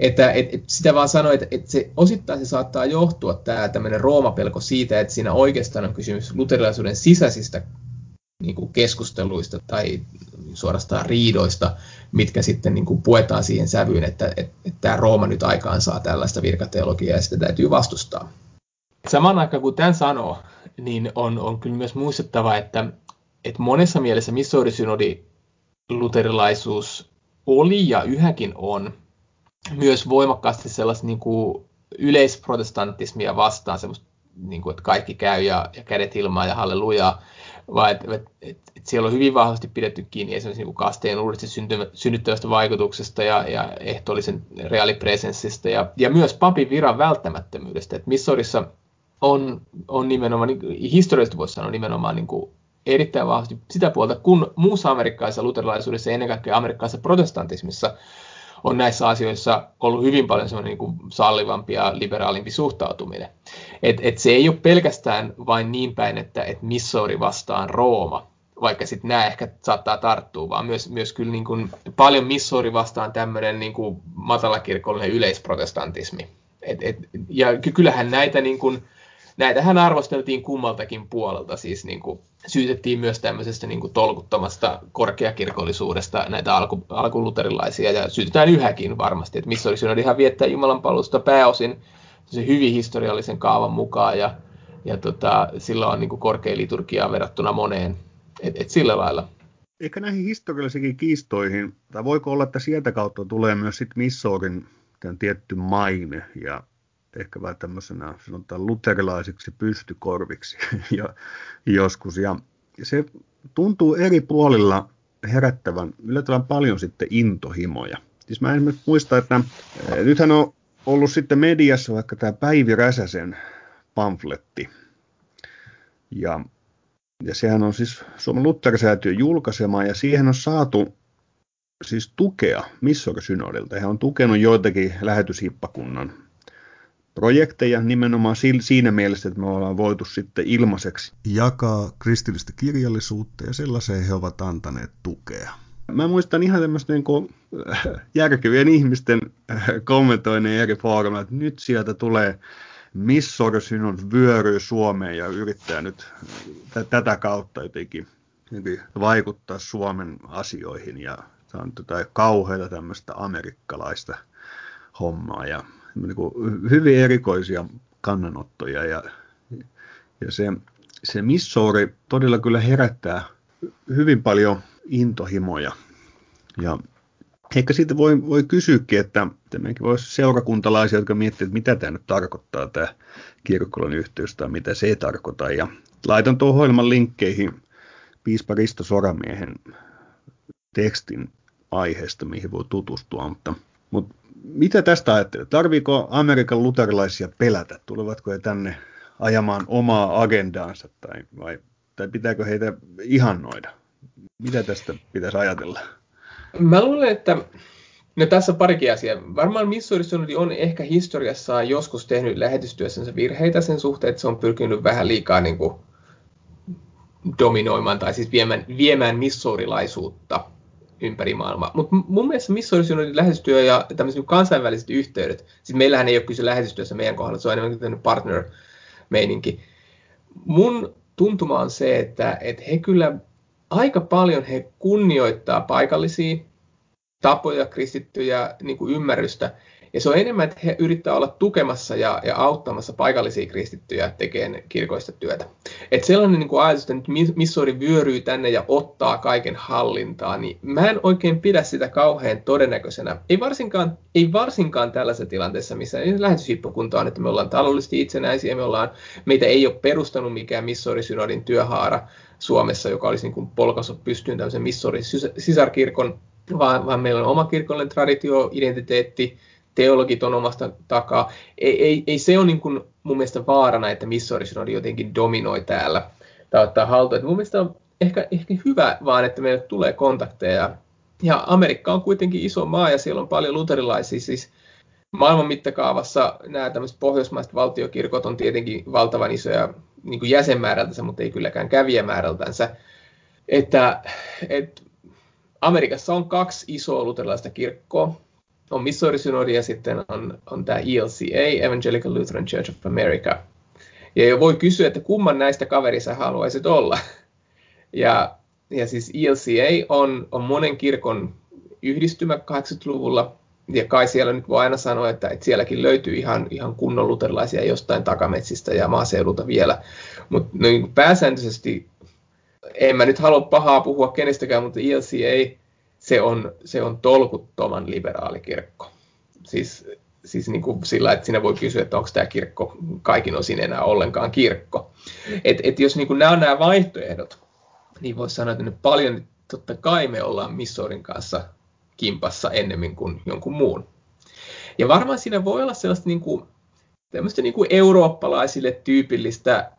Että et, et sitä vaan sanoin, että et se, osittain se saattaa johtua tämä tämmöinen roomapelko siitä, että siinä oikeastaan on kysymys luterilaisuuden sisäisistä niin kuin keskusteluista tai suorastaan riidoista, mitkä sitten niin kuin puetaan siihen sävyyn, että, että, että tämä Rooma nyt aikaan saa tällaista virkateologiaa ja sitä täytyy vastustaa. Samaan aikaan kun tämän sanoo, niin on, on kyllä myös muistettava, että, että monessa mielessä Missouri-synodi luterilaisuus oli ja yhäkin on myös voimakkaasti sellaista niin kuin yleisprotestantismia vastaan, semmoista, niin kuin, että kaikki käy ja, ja kädet ilmaan ja hallelujaa, vaan että et, et, et siellä on hyvin vahvasti pidetty kiinni esimerkiksi niin kasteen uudesti synnyttävästä vaikutuksesta ja, ja ehtoollisen reaalipresenssistä ja, ja myös papin viran välttämättömyydestä. Et Missourissa on, on nimenomaan, niin, historiallisesti voisi sanoa nimenomaan niin kuin erittäin vahvasti sitä puolta, kun muussa amerikkalaisessa luterilaisuudessa ja ennen kaikkea amerikkalaisessa protestantismissa on näissä asioissa ollut hyvin paljon semmoinen niin kuin sallivampi ja liberaalimpi suhtautuminen. Et, et se ei ole pelkästään vain niin päin, että et Missouri vastaan Rooma, vaikka sitten nämä ehkä saattaa tarttua, vaan myös, myös kyllä niin kuin paljon Missouri vastaan tämmöinen niin kuin matalakirkollinen yleisprotestantismi. Et, et, ja kyllähän näitä niin kuin, näitähän arvosteltiin kummaltakin puolelta, siis niin kuin syytettiin myös tämmöisestä niin kuin tolkuttomasta korkeakirkollisuudesta näitä alku, alkuluterilaisia, ja syytetään yhäkin varmasti, että missä olisi ihan viettää Jumalan palusta pääosin se hyvin historiallisen kaavan mukaan, ja, ja tota, sillä on niin kuin korkea liturgia verrattuna moneen, et, et sillä lailla. Eikä näihin historiallisiin kiistoihin, tai voiko olla, että sieltä kautta tulee myös sitten Missourin tietty maine, ja ehkä vähän tämmöisenä sanotaan luterilaisiksi pystykorviksi ja, joskus. Ja se tuntuu eri puolilla herättävän yllättävän paljon sitten intohimoja. Siis mä en muista, että eh, nythän on ollut sitten mediassa vaikka tämä Päivi Räsäsen pamfletti. Ja, ja sehän on siis Suomen Lutherisäätiön julkaisema ja siihen on saatu siis tukea Missouri-synodilta. He on tukenut joitakin lähetyshippakunnan projekteja nimenomaan siinä mielessä, että me ollaan voitu sitten ilmaiseksi jakaa kristillistä kirjallisuutta ja sellaiseen he ovat antaneet tukea. Mä muistan ihan tämmöistä niin kuin, äh, järkevien ihmisten äh, kommentoinnin eri foorumeilla, että nyt sieltä tulee Missorsynod vyöryy Suomeen ja yrittää nyt t- tätä kautta jotenkin, jotenkin vaikuttaa Suomen asioihin ja se on tota kauheita tämmöistä amerikkalaista hommaa ja niin kuin hyvin erikoisia kannanottoja ja, ja se, se Missouri todella kyllä herättää hyvin paljon intohimoja. Ja ehkä siitä voi, voi kysyäkin, että meidänkin voisi seurakuntalaisia, jotka miettivät, että mitä tämä nyt tarkoittaa, tämä kirkkolon yhteys tai mitä se ei tarkoita. Ja laitan tuohon ohjelman linkkeihin piispa Risto Soramiehen tekstin aiheesta, mihin voi tutustua, mutta, mutta mitä tästä ajattelet? Tarviiko Amerikan luterilaisia pelätä? Tulevatko he tänne ajamaan omaa agendaansa tai, vai, tai pitääkö heitä ihannoida? Mitä tästä pitäisi ajatella? Mä luulen, että no tässä on parikin asiaa. Varmaan Missouri on ehkä historiassaan joskus tehnyt lähetystyössänsä virheitä sen suhteen, että se on pyrkinyt vähän liikaa niin kuin dominoimaan tai siis viemään, viemään missourilaisuutta ympäri maailmaa. Mutta mun mielestä Missouri Synodin lähetystyö ja tämmöiset niinku kansainväliset yhteydet, siis meillähän ei ole kyse lähetystyössä meidän kohdalla, se on enemmän partner-meininki. Mun tuntuma on se, että, että he kyllä aika paljon he kunnioittaa paikallisia tapoja, kristittyjä niin kuin ymmärrystä, Ja se on enemmän, että he yrittävät olla tukemassa ja, ja auttamassa paikallisia kristittyjä tekemään kirkoista työtä. Että sellainen niin kuin ajatus, että nyt vyöryy tänne ja ottaa kaiken hallintaa, niin mä en oikein pidä sitä kauhean todennäköisenä. Ei varsinkaan, ei varsinkaan tällaisessa tilanteessa, missä lähetyshippokunta on, että me ollaan taloudellisesti itsenäisiä, me ollaan, meitä ei ole perustanut mikään Missouri-synodin työhaara Suomessa, joka olisi niin kuin pystyyn tämmöisen Missourin sisarkirkon, vaan, vaan meillä on oma kirkollinen traditio, identiteetti, teologit on omasta takaa. Ei, ei, ei se ole niin kuin mun mielestä vaarana, että Missourisynodi jotenkin dominoi täällä tai ottaa haltuun. Että mun mielestä on ehkä, ehkä hyvä vaan, että meille tulee kontakteja. Ja Amerikka on kuitenkin iso maa ja siellä on paljon luterilaisia. Siis maailman mittakaavassa nämä tämmöiset pohjoismaiset valtiokirkot on tietenkin valtavan isoja niin kuin jäsenmäärältänsä, mutta ei kylläkään kävijämäärältänsä. Että, että Amerikassa on kaksi isoa luterilaista kirkkoa, on Missouri Synodi ja sitten on, on tämä ELCA, Evangelical Lutheran Church of America. Ja jo voi kysyä, että kumman näistä kaverissa haluaisit olla. Ja, ja siis ELCA on, on monen kirkon yhdistymä 80-luvulla, ja kai siellä nyt voi aina sanoa, että, että sielläkin löytyy ihan, ihan kunnon luterilaisia jostain takametsistä ja maaseudulta vielä. Mutta niin pääsääntöisesti, en mä nyt halua pahaa puhua kenestäkään, mutta ELCA se on, se on tolkuttoman liberaalikirkko. Siis, siis niin kuin sillä, että sinä voi kysyä, että onko tämä kirkko kaikin osin enää ollenkaan kirkko. Et, et jos niin kuin nämä on nämä vaihtoehdot, niin voisi sanoa, että nyt paljon, totta kai me ollaan Missourin kanssa kimpassa ennemmin kuin jonkun muun. Ja varmaan siinä voi olla sellaista niin kuin, tämmöistä niin kuin eurooppalaisille tyypillistä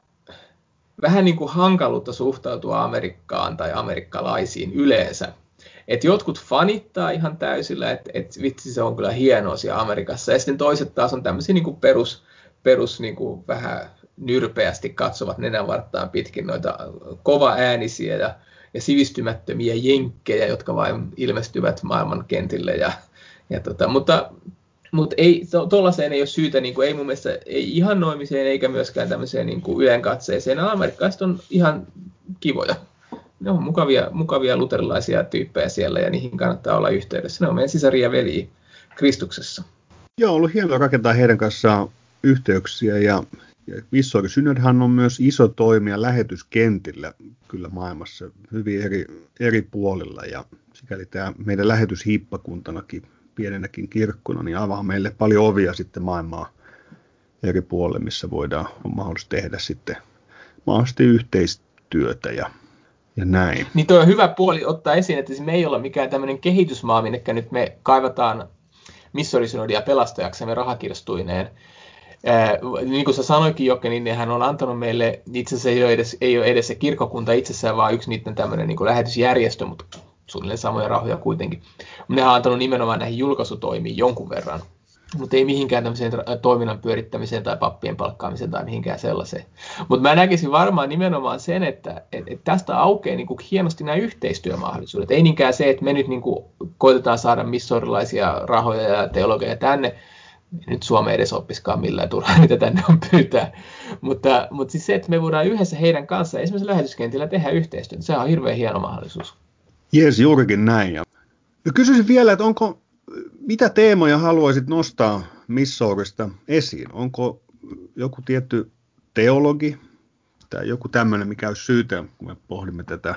vähän niin kuin hankaluutta suhtautua Amerikkaan tai amerikkalaisiin yleensä että jotkut fanittaa ihan täysillä, että et vitsi se on kyllä hienoa siellä Amerikassa. Ja sitten toiset taas on tämmöisiä niin perus, perus niin kuin vähän nyrpeästi katsovat nenänvarttaan pitkin noita kova äänisiä ja, ja sivistymättömiä jenkkejä, jotka vain ilmestyvät maailman kentille. Ja, ja tota, mutta mutta ei, tuollaiseen ei ole syytä, niin kuin, ei mun mielestä ei noimiseen eikä myöskään tämmöiseen niin kuin ylenkatseeseen. Amerikkalaiset on ihan kivoja ne on mukavia, mukavia luterilaisia tyyppejä siellä ja niihin kannattaa olla yhteydessä. Ne on meidän sisaria ja veli Kristuksessa. Joo, on ollut hienoa rakentaa heidän kanssaan yhteyksiä ja, ja Vissouri Synodhan on myös iso toimija lähetyskentillä kyllä maailmassa hyvin eri, eri puolilla ja sikäli tämä meidän lähetyshiippakuntanakin pienenäkin kirkkona, niin avaa meille paljon ovia sitten maailmaa eri puolille, missä voidaan on mahdollista tehdä sitten mahdollisesti yhteistyötä ja ja näin. Niin tuo on hyvä puoli ottaa esiin, että me ei olla mikään tämmöinen kehitysmaa, minne nyt me kaivataan missorisinodia pelastajaksemme rahakirstuineen. Ää, niin kuin sä sanoikin Jokke, niin hän on antanut meille, itse asiassa ei ole edes, ei ole edes se kirkkokunta itsessään, vaan yksi niiden tämmöinen niin lähetysjärjestö, mutta suunnilleen samoja rahoja kuitenkin. Ne on antanut nimenomaan näihin julkaisutoimiin jonkun verran mutta ei mihinkään tämmöiseen toiminnan pyörittämiseen tai pappien palkkaamiseen tai mihinkään sellaiseen. Mutta mä näkisin varmaan nimenomaan sen, että et, et tästä aukeaa niinku hienosti nämä yhteistyömahdollisuudet. Ei niinkään se, että me nyt niinku koitetaan saada missorilaisia rahoja ja teologeja tänne, nyt Suome edes oppiskaan millään turhaa, mitä tänne on pyytää. Mutta, mutta siis se, että me voidaan yhdessä heidän kanssaan esimerkiksi lähetyskentillä tehdä yhteistyötä, se on hirveän hieno mahdollisuus. Jees, juurikin näin. Ja kysyisin vielä, että onko mitä teemoja haluaisit nostaa Missourista esiin? Onko joku tietty teologi tai joku tämmöinen, mikä olisi syytä, kun me pohdimme tätä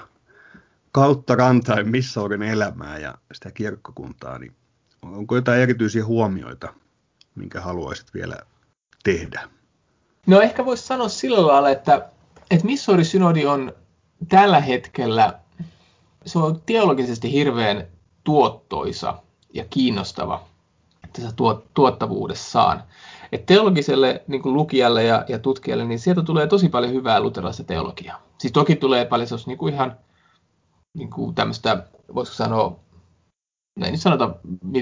kautta rantain Missourin elämää ja sitä kirkkokuntaa, niin onko jotain erityisiä huomioita, minkä haluaisit vielä tehdä? No ehkä voisi sanoa sillä lailla, että, että Missouri-synodi on tällä hetkellä, se on teologisesti hirveän tuottoisa ja kiinnostava tässä tuottavuudessaan. Et teologiselle niin kuin lukijalle ja, ja tutkijalle, niin sieltä tulee tosi paljon hyvää luterilaista teologiaa. Siis toki tulee paljon sellaista niin kuin ihan niin kuin tämmöistä, voisiko sanoa, no ei nyt sanota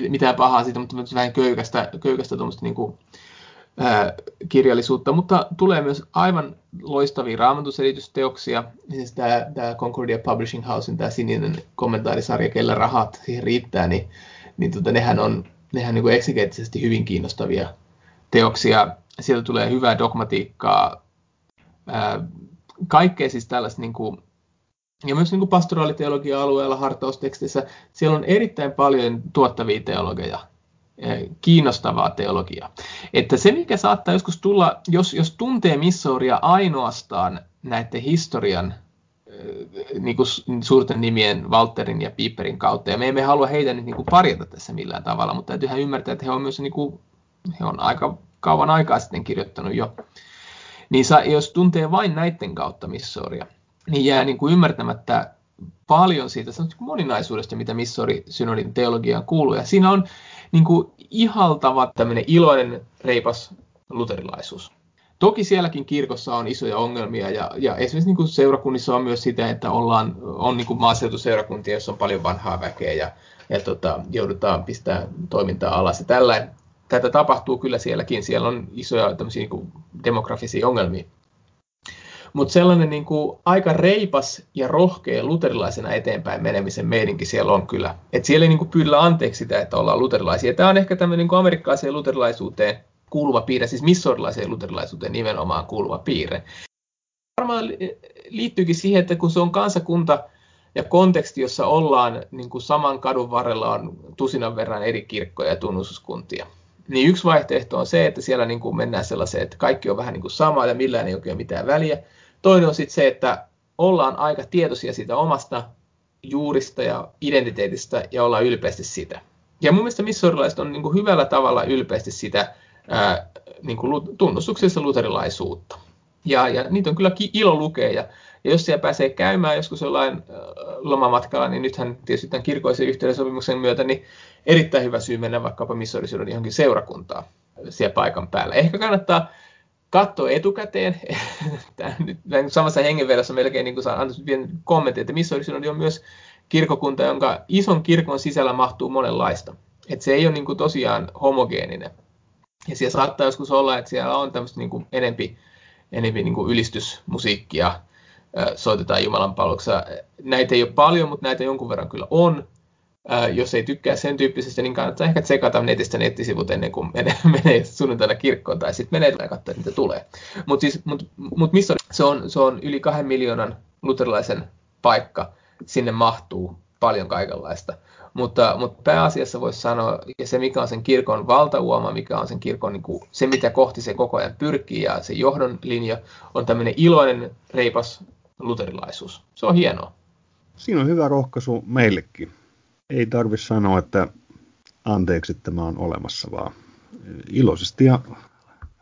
mitään pahaa siitä, mutta vähän köykästä, köykästä niin kuin, ää, kirjallisuutta, mutta tulee myös aivan loistavia raamatusselitysteoksia. Siis tämä, tämä Concordia Publishing Housein tämä sininen kommentaarisarja, kellä rahat siihen riittää, niin niin tota, nehän on nehän niin eksikeettisesti hyvin kiinnostavia teoksia. Sieltä tulee hyvää dogmatiikkaa, kaikkea siis tällaista niin kuin, ja myös niin kuin pastoraaliteologia alueella hartaustekstissä, siellä on erittäin paljon tuottavia teologeja. kiinnostavaa teologiaa. Että se, mikä saattaa joskus tulla, jos, jos tuntee Missouria ainoastaan näiden historian niin kuin suurten nimien Walterin ja Piperin kautta, ja me emme halua heitä nyt niin kuin parjata tässä millään tavalla, mutta täytyyhän ymmärtää, että he on myös niin kuin, he on aika kauan aikaa sitten kirjoittanut jo. Niin sa, jos tuntee vain näiden kautta Missouria, niin jää niin kuin ymmärtämättä paljon siitä moninaisuudesta, mitä Missori synodin teologiaan kuuluu. Ja siinä on niin kuin ihaltava tämmöinen iloinen, reipas luterilaisuus. Toki sielläkin kirkossa on isoja ongelmia ja, ja esimerkiksi niin kuin seurakunnissa on myös sitä, että ollaan, on niin kuin maaseutuseurakuntia, joissa on paljon vanhaa väkeä ja, ja tota, joudutaan pistää toimintaa alas ja tällä. Tätä tapahtuu kyllä sielläkin, siellä on isoja niin kuin demografisia ongelmia. Mutta sellainen niin kuin aika reipas ja rohkea luterilaisena eteenpäin menemisen meidinkin siellä on kyllä. Et siellä ei niin kuin pyydellä anteeksi sitä, että ollaan luterilaisia. Tämä on ehkä tämmöinen niin amerikkalaiseen luterilaisuuteen kuuluva piirre, siis missorilaiseen luterilaisuuteen nimenomaan kuuluva piirre. Varmaan liittyykin siihen, että kun se on kansakunta ja konteksti, jossa ollaan niin kuin saman kadun varrella on tusinan verran eri kirkkoja ja tunnustuskuntia. Niin yksi vaihtoehto on se, että siellä niin kuin mennään sellaiseen, että kaikki on vähän niin kuin sama ja millään ei oikein mitään väliä. Toinen on sitten se, että ollaan aika tietoisia siitä omasta juurista ja identiteetistä ja ollaan ylpeästi sitä. Ja mun mielestä missorilaiset on niin kuin hyvällä tavalla ylpeästi sitä niin kuin tunnustuksessa luterilaisuutta. Ja, ja niitä on kyllä ilo lukea. Ja, ja jos siellä pääsee käymään joskus jollain lomamatkalla, niin nythän tietysti tämän kirkoisen yhteydensopimuksen myötä niin erittäin hyvä syy mennä vaikkapa missorisyyden johonkin seurakuntaan siellä paikan päällä. Ehkä kannattaa katsoa etukäteen. nyt samassa hengenvedossa melkein niin saan antaa kommentti, että missorisynodi on myös kirkokunta, jonka ison kirkon sisällä mahtuu monenlaista. Että se ei ole niin kuin tosiaan homogeeninen. Ja siellä saattaa joskus olla, että siellä on tämmöistä niin enempi, enempi niin kuin ylistysmusiikkia, soitetaan Jumalan palveluksessa. Näitä ei ole paljon, mutta näitä jonkun verran kyllä on. jos ei tykkää sen tyyppisestä, niin kannattaa ehkä tsekata netistä nettisivut ennen kuin menee, menee sunnuntaina kirkkoon tai sitten menee ja katsoa, mitä tulee. Mutta siis, mut, mut missä se on, se on yli kahden miljoonan luterilaisen paikka, sinne mahtuu paljon kaikenlaista. Mutta, mutta pääasiassa voisi sanoa, ja se mikä on sen kirkon valtauoma, mikä on sen kirkon niin kuin, se, mitä kohti se koko ajan pyrkii ja se johdon linja, on tämmöinen iloinen, reipas luterilaisuus. Se on hienoa. Siinä on hyvä rohkaisu meillekin. Ei tarvi sanoa, että anteeksi tämä on olemassa, vaan iloisesti ja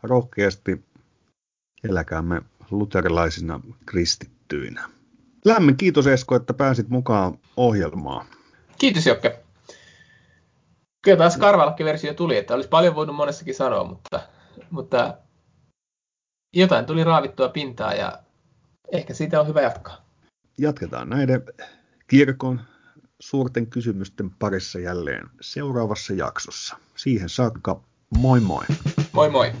rohkeasti eläkäämme luterilaisina kristittyinä. Lämmin kiitos Esko, että pääsit mukaan ohjelmaan. Kiitos Jokke. Kyllä taas karvalakki-versio tuli, että olisi paljon voinut monessakin sanoa, mutta, mutta jotain tuli raavittua pintaa ja ehkä siitä on hyvä jatkaa. Jatketaan näiden kirkon suurten kysymysten parissa jälleen seuraavassa jaksossa. Siihen saakka moi moi. Moi moi.